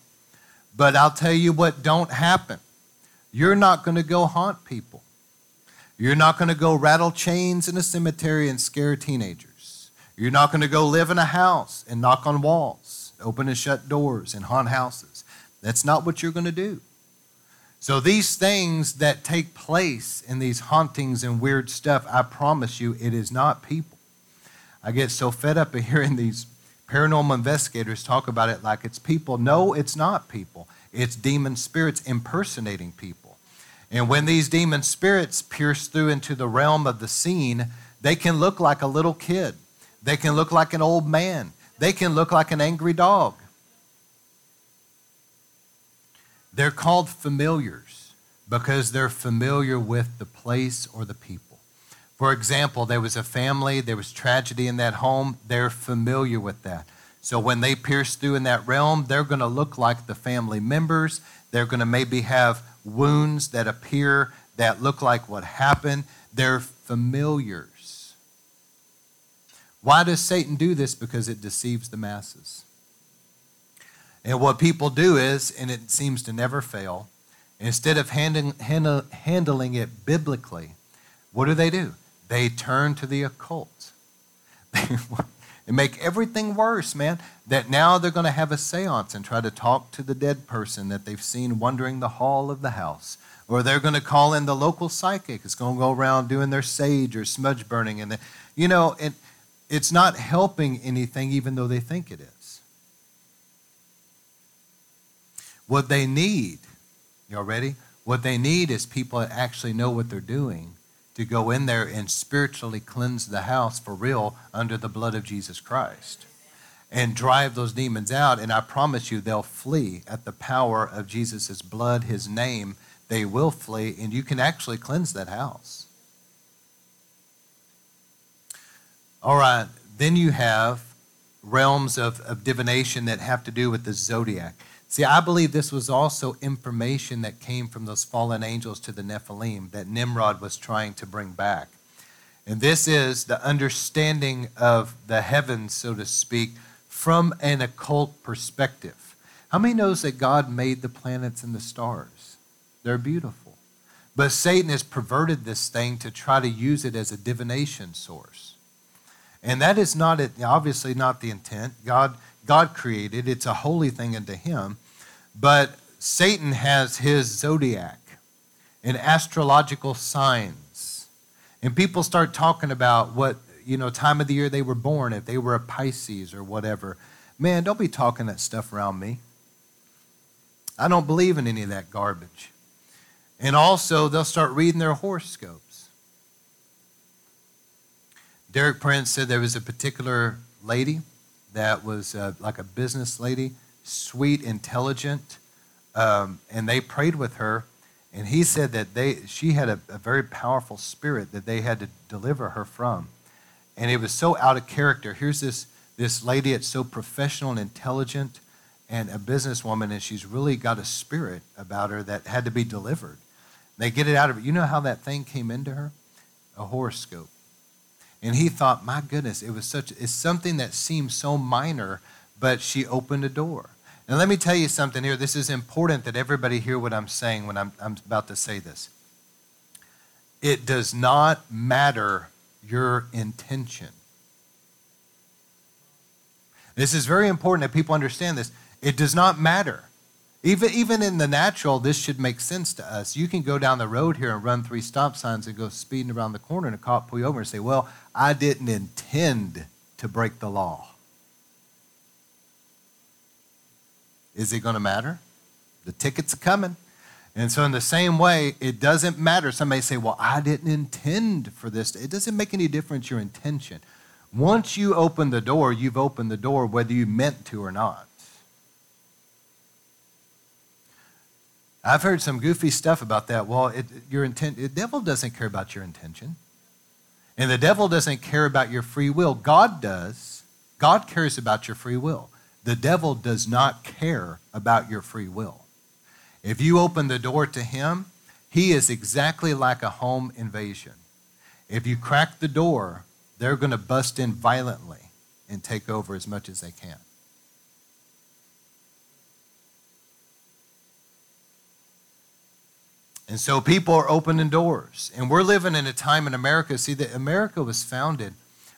But I'll tell you what don't happen. You're not going to go haunt people. You're not going to go rattle chains in a cemetery and scare teenagers. You're not going to go live in a house and knock on walls, open and shut doors, and haunt houses. That's not what you're going to do. So, these things that take place in these hauntings and weird stuff, I promise you, it is not people. I get so fed up of hearing these paranormal investigators talk about it like it's people. No, it's not people, it's demon spirits impersonating people. And when these demon spirits pierce through into the realm of the seen, they can look like a little kid, they can look like an old man, they can look like an angry dog. They're called familiars because they're familiar with the place or the people. For example, there was a family, there was tragedy in that home, they're familiar with that. So when they pierce through in that realm, they're going to look like the family members. They're going to maybe have wounds that appear that look like what happened. They're familiars. Why does Satan do this? Because it deceives the masses. And what people do is, and it seems to never fail, instead of handling, handling it biblically, what do they do? They turn to the occult. and make everything worse, man. That now they're going to have a seance and try to talk to the dead person that they've seen wandering the hall of the house. Or they're going to call in the local psychic. It's going to go around doing their sage or smudge burning. And, the, you know, it, it's not helping anything, even though they think it is. What they need, y'all ready? What they need is people that actually know what they're doing to go in there and spiritually cleanse the house for real under the blood of Jesus Christ and drive those demons out. And I promise you, they'll flee at the power of Jesus' blood, his name. They will flee, and you can actually cleanse that house. All right, then you have realms of, of divination that have to do with the zodiac. See, I believe this was also information that came from those fallen angels to the Nephilim that Nimrod was trying to bring back. And this is the understanding of the heavens, so to speak, from an occult perspective. How many knows that God made the planets and the stars? They're beautiful. But Satan has perverted this thing to try to use it as a divination source. And that is not obviously not the intent. God God created. It's a holy thing unto him. But Satan has his zodiac and astrological signs. And people start talking about what, you know, time of the year they were born, if they were a Pisces or whatever. Man, don't be talking that stuff around me. I don't believe in any of that garbage. And also, they'll start reading their horoscopes. Derek Prince said there was a particular lady that was uh, like a business lady, sweet, intelligent, um, and they prayed with her. And he said that they, she had a, a very powerful spirit that they had to deliver her from. And it was so out of character. Here's this, this lady that's so professional and intelligent and a businesswoman, and she's really got a spirit about her that had to be delivered. They get it out of her. You know how that thing came into her? A horoscope. And he thought, my goodness, it was such, it's something that seems so minor, but she opened a door. And let me tell you something here. This is important that everybody hear what I'm saying when I'm, I'm about to say this. It does not matter your intention. This is very important that people understand this. It does not matter. Even, even in the natural, this should make sense to us. You can go down the road here and run three stop signs and go speeding around the corner, and a cop pull you over and say, Well, I didn't intend to break the law. Is it going to matter? The ticket's coming. And so, in the same way, it doesn't matter. Somebody say, Well, I didn't intend for this. It doesn't make any difference your intention. Once you open the door, you've opened the door whether you meant to or not. I've heard some goofy stuff about that. Well, it, your intent, the devil doesn't care about your intention. And the devil doesn't care about your free will. God does. God cares about your free will. The devil does not care about your free will. If you open the door to him, he is exactly like a home invasion. If you crack the door, they're going to bust in violently and take over as much as they can. And so people are opening doors. And we're living in a time in America. See, that America was founded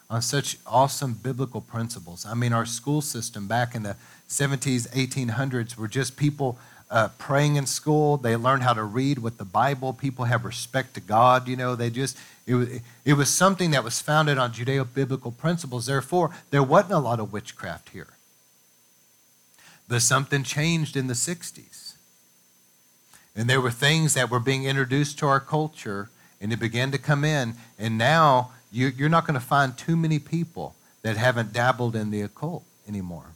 on such awesome biblical principles. I mean, our school system back in the 70s, 1800s were just people uh, praying in school. They learned how to read with the Bible. People have respect to God. You know, they just, it was, it was something that was founded on Judeo biblical principles. Therefore, there wasn't a lot of witchcraft here. But something changed in the 60s and there were things that were being introduced to our culture, and it began to come in. And now you, are not going to find too many people that haven't dabbled in the occult anymore.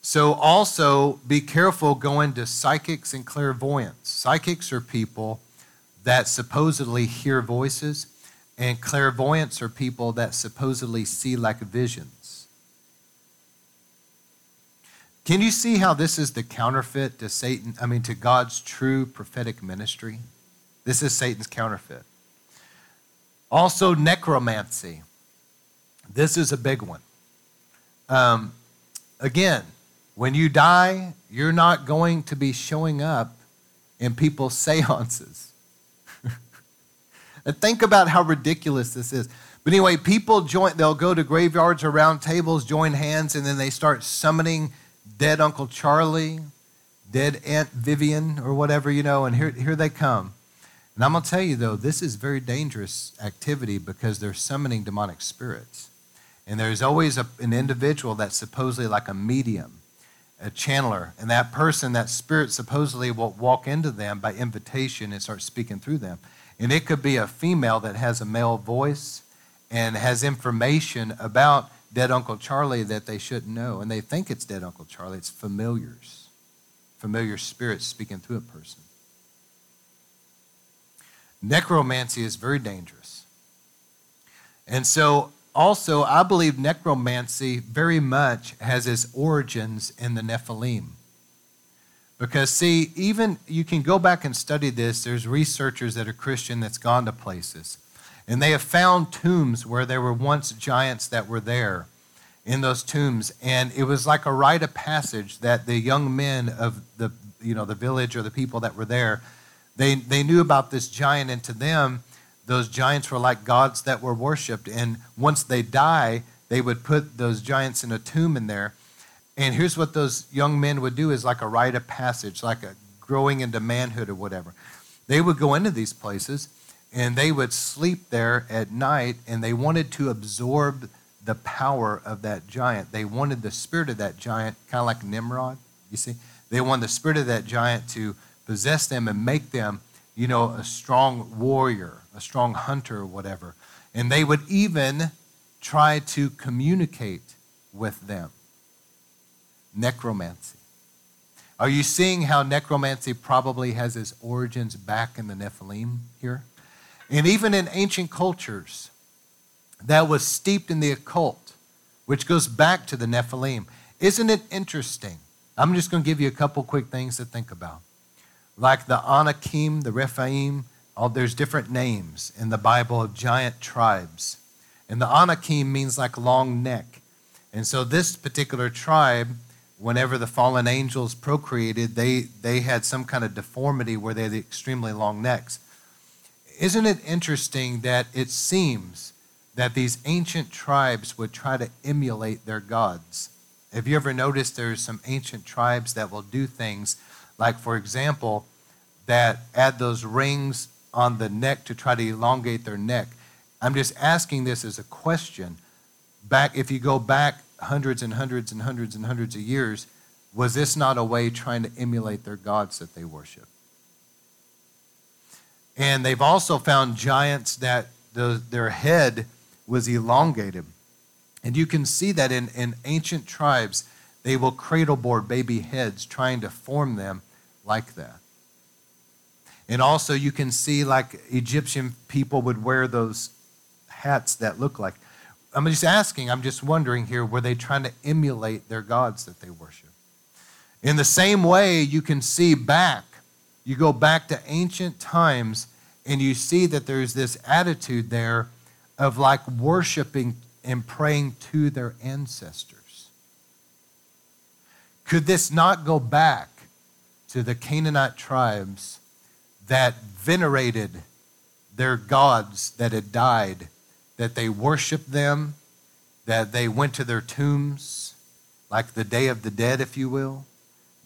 So, also be careful going to psychics and clairvoyants. Psychics are people that supposedly hear voices, and clairvoyants are people that supposedly see like visions. Can you see how this is the counterfeit to Satan, I mean, to God's true prophetic ministry? This is Satan's counterfeit. Also, necromancy. This is a big one. Um, again, when you die, you're not going to be showing up in people's seances. think about how ridiculous this is. But anyway, people join, they'll go to graveyards or round tables, join hands, and then they start summoning dead Uncle Charlie, dead Aunt Vivian, or whatever, you know, and here, here they come. And I'm going to tell you, though, this is very dangerous activity because they're summoning demonic spirits. And there's always a, an individual that's supposedly like a medium, a channeler. And that person, that spirit, supposedly will walk into them by invitation and start speaking through them. And it could be a female that has a male voice and has information about dead Uncle Charlie that they shouldn't know. And they think it's dead Uncle Charlie. It's familiars, familiar spirits speaking through a person. Necromancy is very dangerous. And so, also, I believe necromancy very much has its origins in the Nephilim. Because, see, even you can go back and study this. There's researchers that are Christian that's gone to places and they have found tombs where there were once giants that were there in those tombs. And it was like a rite of passage that the young men of the, you know, the village or the people that were there, they, they knew about this giant. And to them, those giants were like gods that were worshipped. And once they die, they would put those giants in a tomb in there. And here's what those young men would do is like a rite of passage, like a growing into manhood or whatever. They would go into these places and they would sleep there at night and they wanted to absorb the power of that giant. They wanted the spirit of that giant, kind of like Nimrod, you see? They wanted the spirit of that giant to possess them and make them, you know, a strong warrior, a strong hunter, or whatever. And they would even try to communicate with them. Necromancy. Are you seeing how necromancy probably has its origins back in the Nephilim here? And even in ancient cultures that was steeped in the occult, which goes back to the Nephilim. Isn't it interesting? I'm just going to give you a couple quick things to think about. Like the Anakim, the Rephaim, all, there's different names in the Bible of giant tribes. And the Anakim means like long neck. And so this particular tribe, whenever the fallen angels procreated, they, they had some kind of deformity where they had extremely long necks isn't it interesting that it seems that these ancient tribes would try to emulate their gods. Have you ever noticed there's some ancient tribes that will do things like, for example, that add those rings on the neck to try to elongate their neck? I'm just asking this as a question. Back, if you go back hundreds and hundreds and hundreds and hundreds of years, was this not a way trying to emulate their gods that they worship? And they've also found giants that the, their head was elongated. And you can see that in, in ancient tribes, they will cradleboard baby heads trying to form them like that. And also, you can see like Egyptian people would wear those hats that look like. I'm just asking, I'm just wondering here, were they trying to emulate their gods that they worship? In the same way, you can see back, you go back to ancient times, and you see that there's this attitude there of like worshiping and praying to their ancestors. Could this not go back to the Canaanite tribes that venerated their gods that had died, that they worshiped them, that they went to their tombs, like the Day of the Dead, if you will?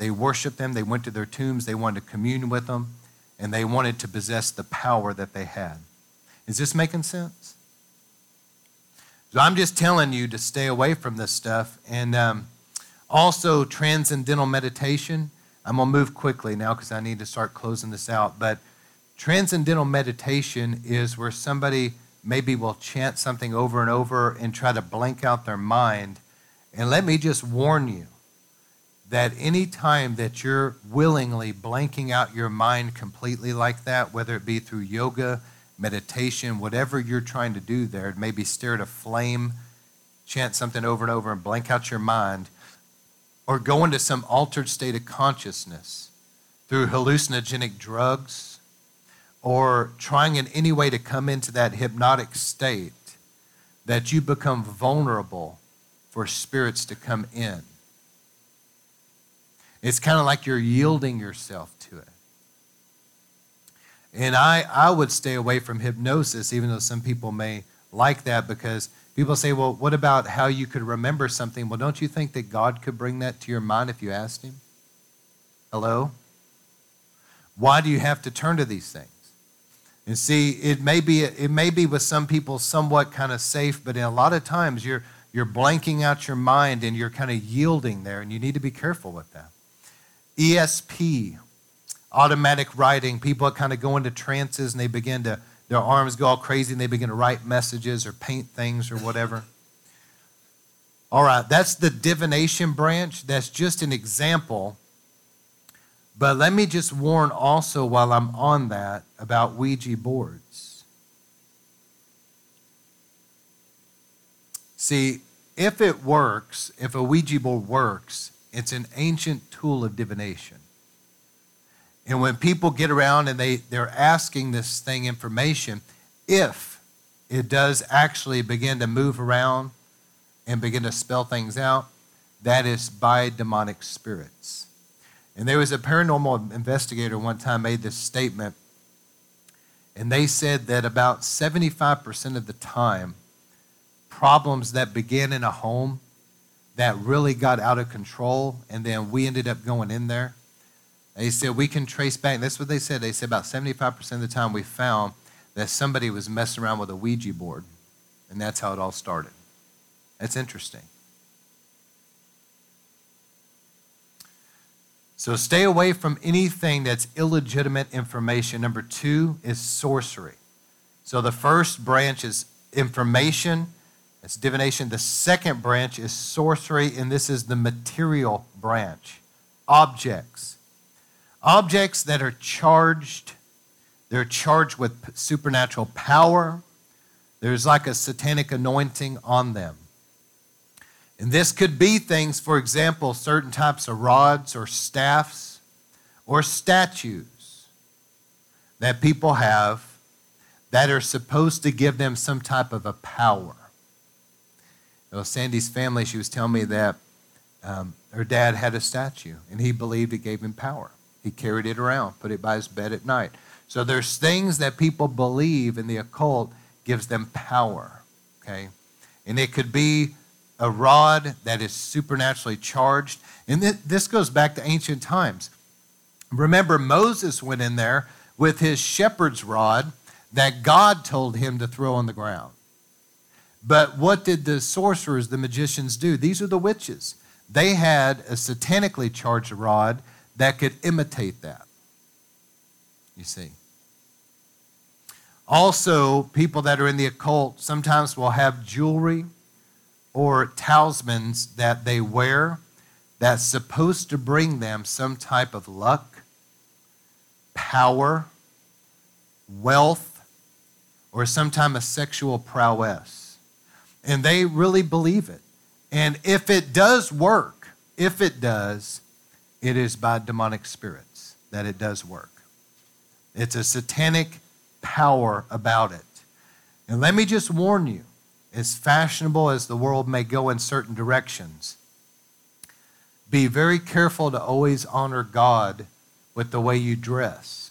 They worshiped them, they went to their tombs, they wanted to commune with them, and they wanted to possess the power that they had. Is this making sense? So I'm just telling you to stay away from this stuff. And um, also, transcendental meditation. I'm going to move quickly now because I need to start closing this out. But transcendental meditation is where somebody maybe will chant something over and over and try to blank out their mind. And let me just warn you that any time that you're willingly blanking out your mind completely like that, whether it be through yoga, meditation, whatever you're trying to do there, maybe stare at a flame, chant something over and over and blank out your mind, or go into some altered state of consciousness through hallucinogenic drugs, or trying in any way to come into that hypnotic state, that you become vulnerable for spirits to come in. It's kind of like you're yielding yourself to it. And I, I would stay away from hypnosis, even though some people may like that, because people say, well, what about how you could remember something? Well, don't you think that God could bring that to your mind if you asked Him? Hello? Why do you have to turn to these things? And see, it may be it may be with some people somewhat kind of safe, but in a lot of times you're you're blanking out your mind and you're kind of yielding there, and you need to be careful with that. ESP, automatic writing. People kind of go into trances and they begin to, their arms go all crazy and they begin to write messages or paint things or whatever. All right, that's the divination branch. That's just an example. But let me just warn also while I'm on that about Ouija boards. See, if it works, if a Ouija board works, it's an ancient tool of divination. And when people get around and they, they're asking this thing information, if it does actually begin to move around and begin to spell things out, that is by demonic spirits. And there was a paranormal investigator one time made this statement, and they said that about 75% of the time, problems that begin in a home that really got out of control, and then we ended up going in there, they said we can trace back. That's what they said. They said about 75% of the time we found that somebody was messing around with a Ouija board. And that's how it all started. That's interesting. So stay away from anything that's illegitimate information. Number two is sorcery. So the first branch is information, it's divination. The second branch is sorcery, and this is the material branch objects objects that are charged. They're charged with supernatural power. There's like a satanic anointing on them. And this could be things, for example, certain types of rods or staffs or statues that people have that are supposed to give them some type of a power. You Sandy's family, she was telling me that um, her dad had a statue and he believed it gave him power. He carried it around, put it by his bed at night. So there's things that people believe in the occult gives them power. okay? And it could be a rod that is supernaturally charged. And this goes back to ancient times. Remember, Moses went in there with his shepherd's rod that God told him to throw on the ground. But what did the sorcerers, the magicians, do? These are the witches. They had a satanically charged rod that could imitate that. You see. Also, people that are in the occult sometimes will have jewelry or talismans that they wear that's supposed to bring them some type of luck, power, wealth, or sometime a sexual prowess. And they really believe it. And if it does work, if it does, it is by demonic spirits that it does work. It's a satanic power about it. And let me just warn you as fashionable as the world may go in certain directions, be very careful to always honor God with the way you dress.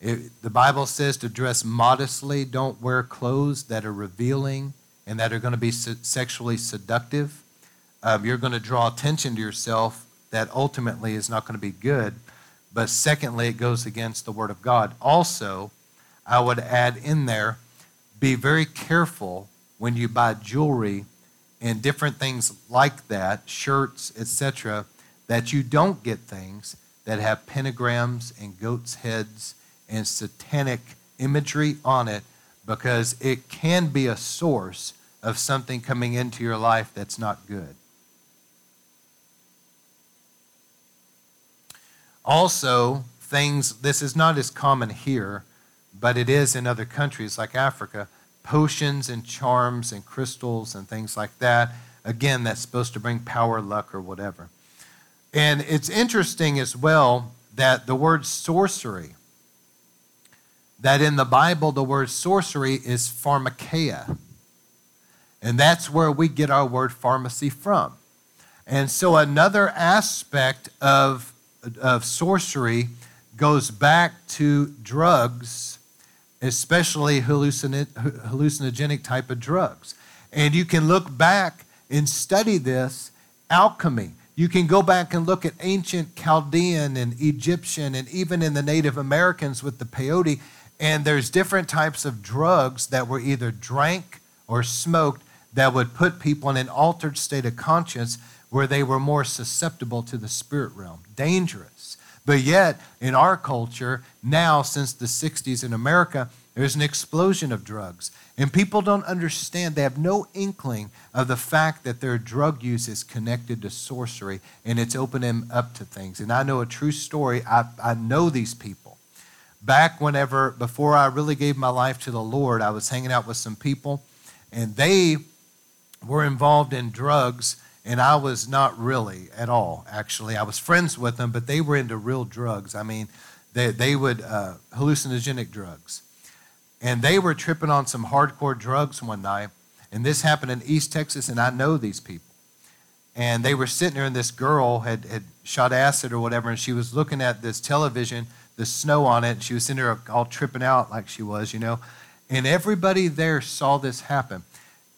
It, the Bible says to dress modestly, don't wear clothes that are revealing and that are going to be sexually seductive. Um, you're going to draw attention to yourself that ultimately is not going to be good. But secondly, it goes against the Word of God. Also, I would add in there be very careful when you buy jewelry and different things like that, shirts, etc., that you don't get things that have pentagrams and goats' heads and satanic imagery on it because it can be a source of something coming into your life that's not good. Also, things, this is not as common here, but it is in other countries like Africa potions and charms and crystals and things like that. Again, that's supposed to bring power, luck, or whatever. And it's interesting as well that the word sorcery, that in the Bible, the word sorcery is pharmakeia. And that's where we get our word pharmacy from. And so another aspect of, of sorcery goes back to drugs especially hallucinogenic type of drugs. And you can look back and study this alchemy. You can go back and look at ancient Chaldean and Egyptian and even in the Native Americans with the peyote. And there's different types of drugs that were either drank or smoked that would put people in an altered state of conscience where they were more susceptible to the spirit realm. Dangerous. But yet, in our culture, now since the 60s in America, there's an explosion of drugs. And people don't understand, they have no inkling of the fact that their drug use is connected to sorcery and it's opening them up to things. And I know a true story. I, I know these people. Back whenever, before I really gave my life to the Lord, I was hanging out with some people and they were involved in drugs and I was not really at all, actually. I was friends with them, but they were into real drugs. I mean, they, they would, uh, hallucinogenic drugs. And they were tripping on some hardcore drugs one night. And this happened in East Texas, and I know these people. And they were sitting there, and this girl had, had shot acid or whatever, and she was looking at this television, the snow on it. And she was sitting there all tripping out like she was, you know. And everybody there saw this happen.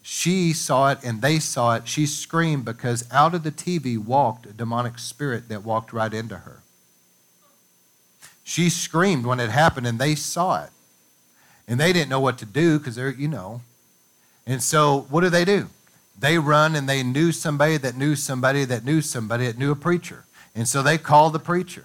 She saw it and they saw it. She screamed because out of the TV walked a demonic spirit that walked right into her. She screamed when it happened and they saw it. And they didn't know what to do because they're, you know. And so what do they do? They run and they knew somebody that knew somebody that knew somebody that knew a preacher. And so they called the preacher.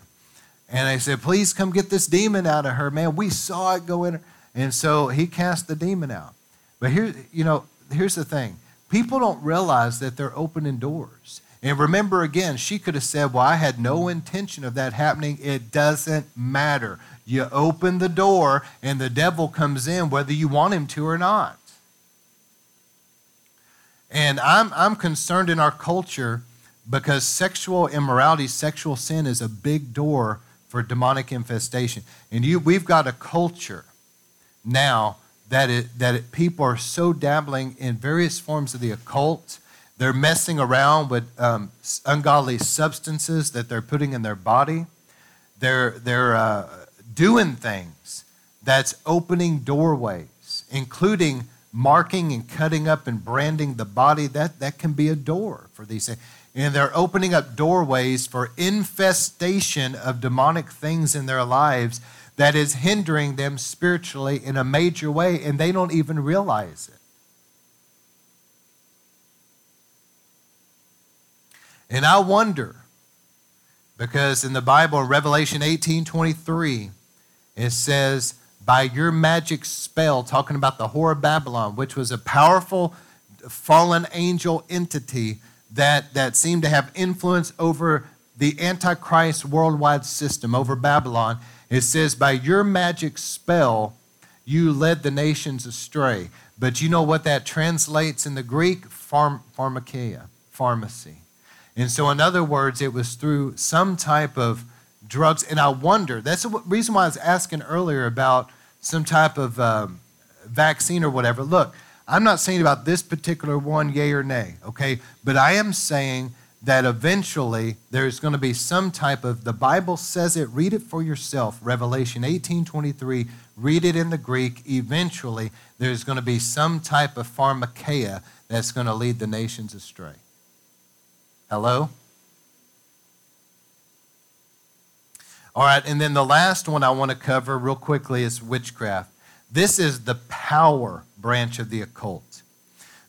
And they said, please come get this demon out of her. Man, we saw it go in. And so he cast the demon out. But here, you know, here's the thing people don't realize that they're opening doors. And remember again, she could have said, Well, I had no intention of that happening. It doesn't matter. You open the door, and the devil comes in whether you want him to or not. And I'm, I'm concerned in our culture because sexual immorality, sexual sin is a big door for demonic infestation. And you, we've got a culture now that, it, that it, people are so dabbling in various forms of the occult. They're messing around with um, ungodly substances that they're putting in their body. They're, they're uh, doing things that's opening doorways, including marking and cutting up and branding the body, that, that can be a door for these things. And they're opening up doorways for infestation of demonic things in their lives that is hindering them spiritually in a major way, and they don't even realize it. And I wonder, because in the Bible, in Revelation 18 23, it says, By your magic spell, talking about the whore of Babylon, which was a powerful fallen angel entity that, that seemed to have influence over the Antichrist worldwide system, over Babylon. It says, By your magic spell, you led the nations astray. But you know what that translates in the Greek? Pharm- pharmakeia, pharmacy. And so, in other words, it was through some type of drugs. And I wonder, that's the reason why I was asking earlier about some type of um, vaccine or whatever. Look, I'm not saying about this particular one, yay or nay, okay? But I am saying that eventually there's going to be some type of the bible says it read it for yourself. Revelation 18:23 read it in the greek. Eventually there's going to be some type of pharmakeia that's going to lead the nations astray. Hello? All right and then the last one i want to cover real quickly is witchcraft. This is the power branch of the occult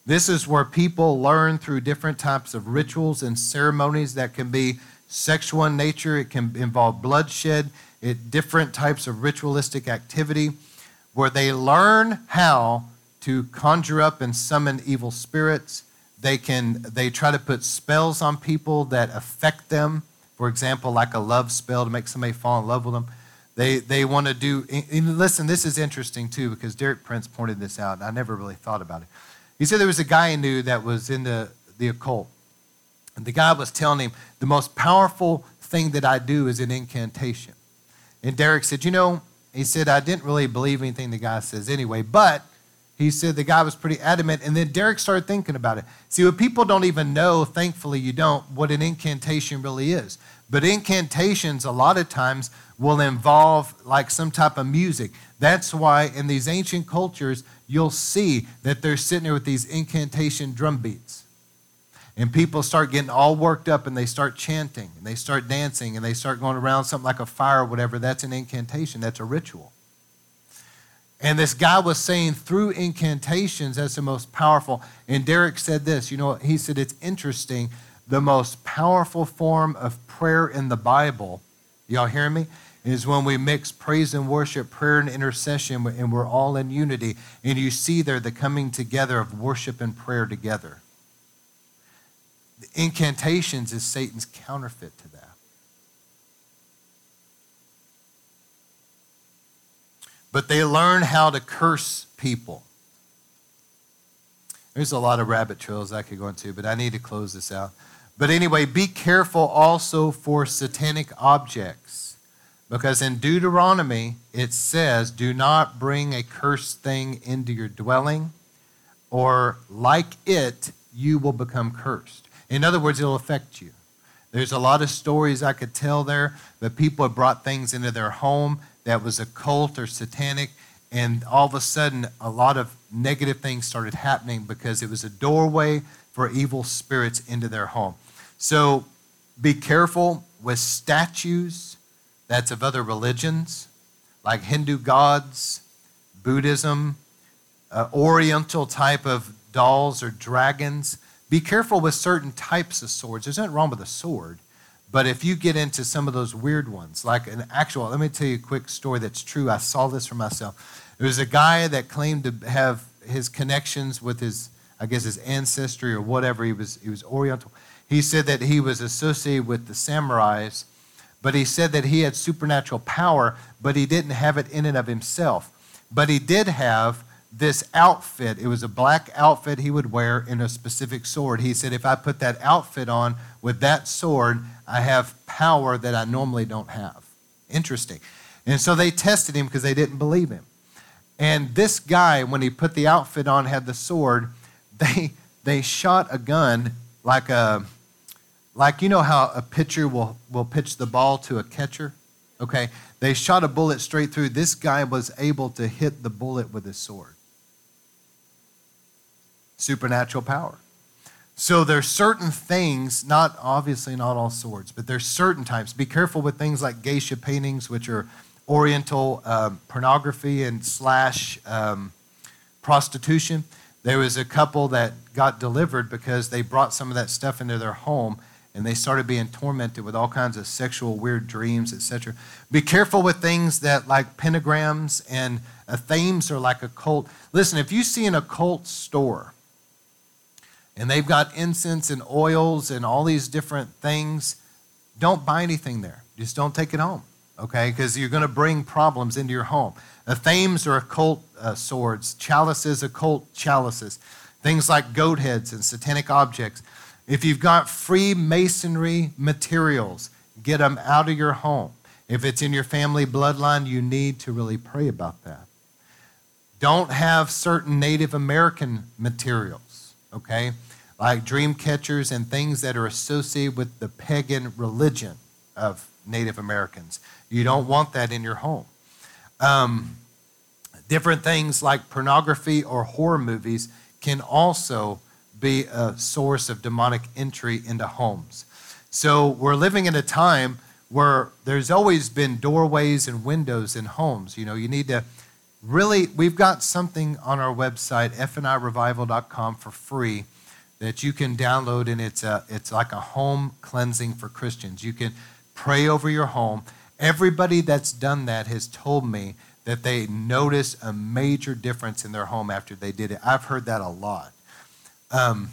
this is where people learn through different types of rituals and ceremonies that can be sexual in nature, it can involve bloodshed, it, different types of ritualistic activity, where they learn how to conjure up and summon evil spirits. They can they try to put spells on people that affect them. For example, like a love spell to make somebody fall in love with them. They they want to do. Listen, this is interesting too because Derek Prince pointed this out, and I never really thought about it. He said there was a guy he knew that was in the, the occult. And the guy was telling him, the most powerful thing that I do is an incantation. And Derek said, You know, he said, I didn't really believe anything the guy says anyway, but he said the guy was pretty adamant. And then Derek started thinking about it. See, what people don't even know, thankfully you don't, what an incantation really is. But incantations, a lot of times, will involve like some type of music. That's why in these ancient cultures, you'll see that they're sitting there with these incantation drum beats. And people start getting all worked up and they start chanting and they start dancing and they start going around something like a fire or whatever. That's an incantation, that's a ritual. And this guy was saying through incantations, that's the most powerful. And Derek said this, you know, he said it's interesting. The most powerful form of prayer in the Bible, y'all hear me? Is when we mix praise and worship, prayer and intercession, and we're all in unity. And you see there the coming together of worship and prayer together. The incantations is Satan's counterfeit to that. But they learn how to curse people. There's a lot of rabbit trails I could go into, but I need to close this out. But anyway, be careful also for satanic objects because in Deuteronomy, it says, Do not bring a cursed thing into your dwelling, or like it, you will become cursed. In other words, it'll affect you. There's a lot of stories I could tell there, but people have brought things into their home that was occult or satanic, and all of a sudden, a lot of negative things started happening because it was a doorway for evil spirits into their home. So be careful with statues that's of other religions, like Hindu gods, Buddhism, uh, Oriental type of dolls or dragons. Be careful with certain types of swords. There's nothing wrong with a sword, but if you get into some of those weird ones, like an actual, let me tell you a quick story that's true. I saw this for myself. There was a guy that claimed to have his connections with his, I guess, his ancestry or whatever. He was, he was Oriental. He said that he was associated with the samurais but he said that he had supernatural power, but he didn't have it in and of himself. But he did have this outfit. It was a black outfit he would wear in a specific sword. He said, if I put that outfit on with that sword, I have power that I normally don't have. Interesting. And so they tested him because they didn't believe him. And this guy, when he put the outfit on, had the sword, they, they shot a gun like a like, you know how a pitcher will, will pitch the ball to a catcher? Okay, they shot a bullet straight through. This guy was able to hit the bullet with his sword. supernatural power. So there's certain things, not obviously not all swords, but there's certain types. Be careful with things like geisha paintings, which are Oriental um, pornography and slash um, prostitution. There was a couple that got delivered because they brought some of that stuff into their home and they started being tormented with all kinds of sexual weird dreams, etc. Be careful with things that like pentagrams and uh, themes are like a cult. Listen, if you see an occult store and they've got incense and oils and all these different things, don't buy anything there. Just don't take it home, okay? Because you're going to bring problems into your home. The themes are occult uh, swords, chalices, occult chalices, things like goat heads and satanic objects. If you've got Freemasonry materials, get them out of your home. If it's in your family bloodline, you need to really pray about that. Don't have certain Native American materials, okay? Like dream catchers and things that are associated with the pagan religion of Native Americans. You don't want that in your home. Um, different things like pornography or horror movies can also be a source of demonic entry into homes. So we're living in a time where there's always been doorways and windows in homes. You know, you need to really, we've got something on our website, fnirevival.com, for free that you can download, and it's, a, it's like a home cleansing for Christians. You can pray over your home. Everybody that's done that has told me that they notice a major difference in their home after they did it. I've heard that a lot. Um,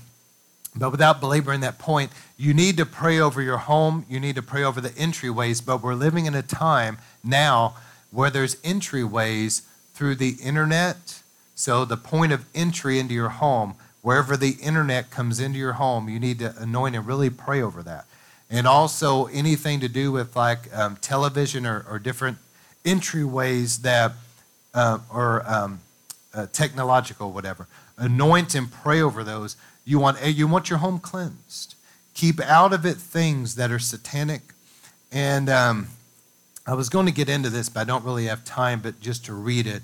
but without belaboring that point, you need to pray over your home. You need to pray over the entryways. But we're living in a time now where there's entryways through the internet. So the point of entry into your home, wherever the internet comes into your home, you need to anoint and really pray over that. And also anything to do with like um, television or, or, different entryways that uh, or um, uh, technological, whatever anoint and pray over those. You want, you want your home cleansed. Keep out of it things that are satanic. And um, I was going to get into this, but I don't really have time, but just to read it.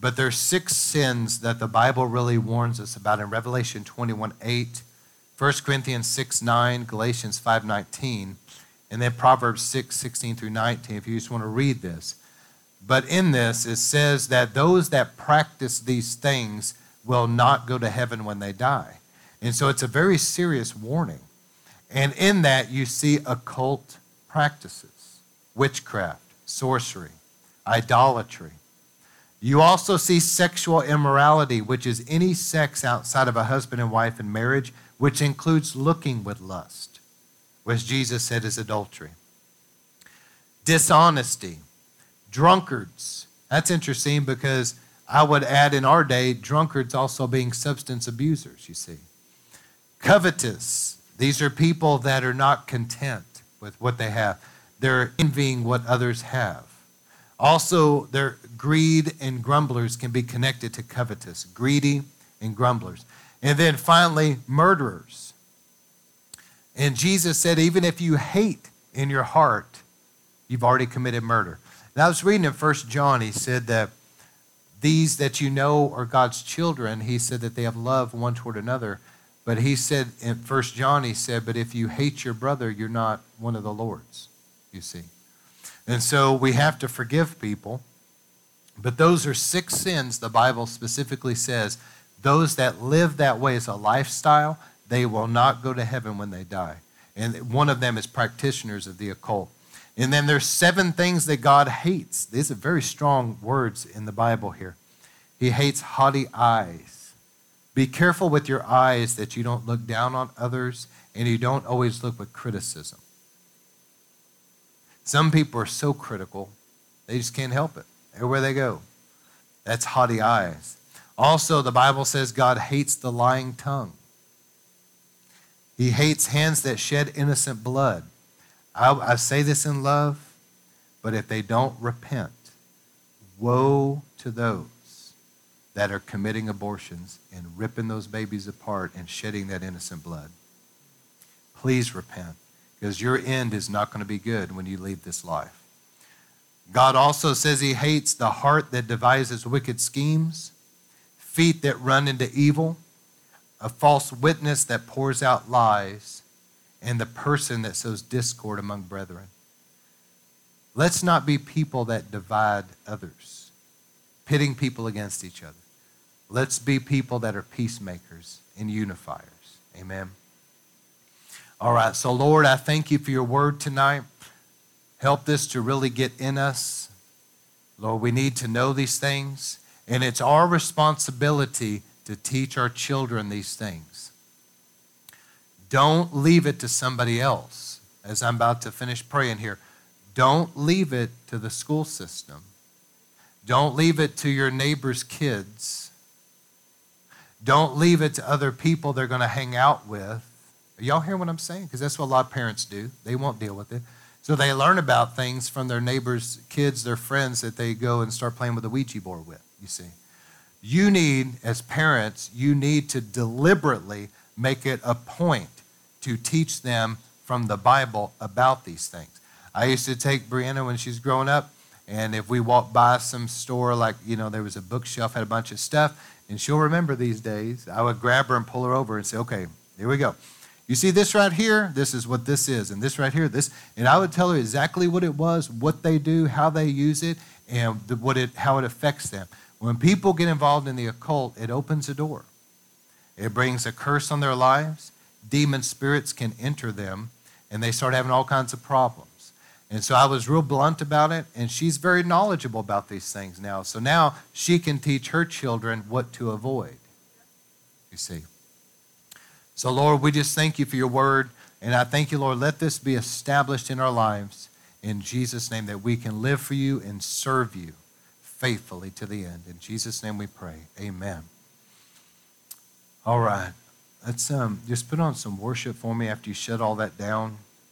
But there's six sins that the Bible really warns us about in Revelation 21 8, 1 Corinthians 6 9, Galatians 5 19, and then Proverbs 6 16 through 19, if you just want to read this. But in this, it says that those that practice these things will not go to heaven when they die. And so it's a very serious warning. And in that, you see occult practices, witchcraft, sorcery, idolatry. You also see sexual immorality, which is any sex outside of a husband and wife in marriage, which includes looking with lust, which Jesus said is adultery. Dishonesty, drunkards. That's interesting because I would add in our day, drunkards also being substance abusers, you see. Covetous, these are people that are not content with what they have, they're envying what others have. Also, their greed and grumblers can be connected to covetous, greedy and grumblers. And then finally, murderers. And Jesus said, even if you hate in your heart, you've already committed murder. And I was reading in First John, he said that these that you know are God's children, he said that they have love one toward another. But he said in First John, he said, but if you hate your brother, you're not one of the Lord's, you see. And so we have to forgive people. But those are six sins the Bible specifically says. Those that live that way as a lifestyle, they will not go to heaven when they die. And one of them is practitioners of the occult. And then there's seven things that God hates. These are very strong words in the Bible here. He hates haughty eyes. Be careful with your eyes that you don't look down on others and you don't always look with criticism. Some people are so critical, they just can't help it. Everywhere they go. That's haughty eyes. Also, the Bible says God hates the lying tongue. He hates hands that shed innocent blood. I, I say this in love, but if they don't repent, woe to those that are committing abortions and ripping those babies apart and shedding that innocent blood. Please repent, because your end is not going to be good when you leave this life. God also says he hates the heart that devises wicked schemes, feet that run into evil, a false witness that pours out lies, and the person that sows discord among brethren. Let's not be people that divide others, pitting people against each other. Let's be people that are peacemakers and unifiers. Amen. All right, so Lord, I thank you for your word tonight. Help this to really get in us. Lord, we need to know these things, and it's our responsibility to teach our children these things. Don't leave it to somebody else. As I'm about to finish praying here, don't leave it to the school system. Don't leave it to your neighbor's kids. Don't leave it to other people they're going to hang out with. Are y'all hear what I'm saying? Because that's what a lot of parents do. They won't deal with it. So they learn about things from their neighbors' kids, their friends that they go and start playing with a Ouija board with, you see. You need, as parents, you need to deliberately make it a point to teach them from the Bible about these things. I used to take Brianna when she's growing up, and if we walked by some store, like, you know, there was a bookshelf, had a bunch of stuff, and she'll remember these days, I would grab her and pull her over and say, okay, here we go. You see this right here? This is what this is. And this right here, this. And I would tell her exactly what it was, what they do, how they use it, and what it, how it affects them. When people get involved in the occult, it opens a door. It brings a curse on their lives. Demon spirits can enter them, and they start having all kinds of problems. And so I was real blunt about it, and she's very knowledgeable about these things now. So now she can teach her children what to avoid. You see. So, Lord, we just thank you for your word, and I thank you, Lord, let this be established in our lives in Jesus' name that we can live for you and serve you faithfully to the end. In Jesus' name we pray. Amen. All right. Let's um, just put on some worship for me after you shut all that down.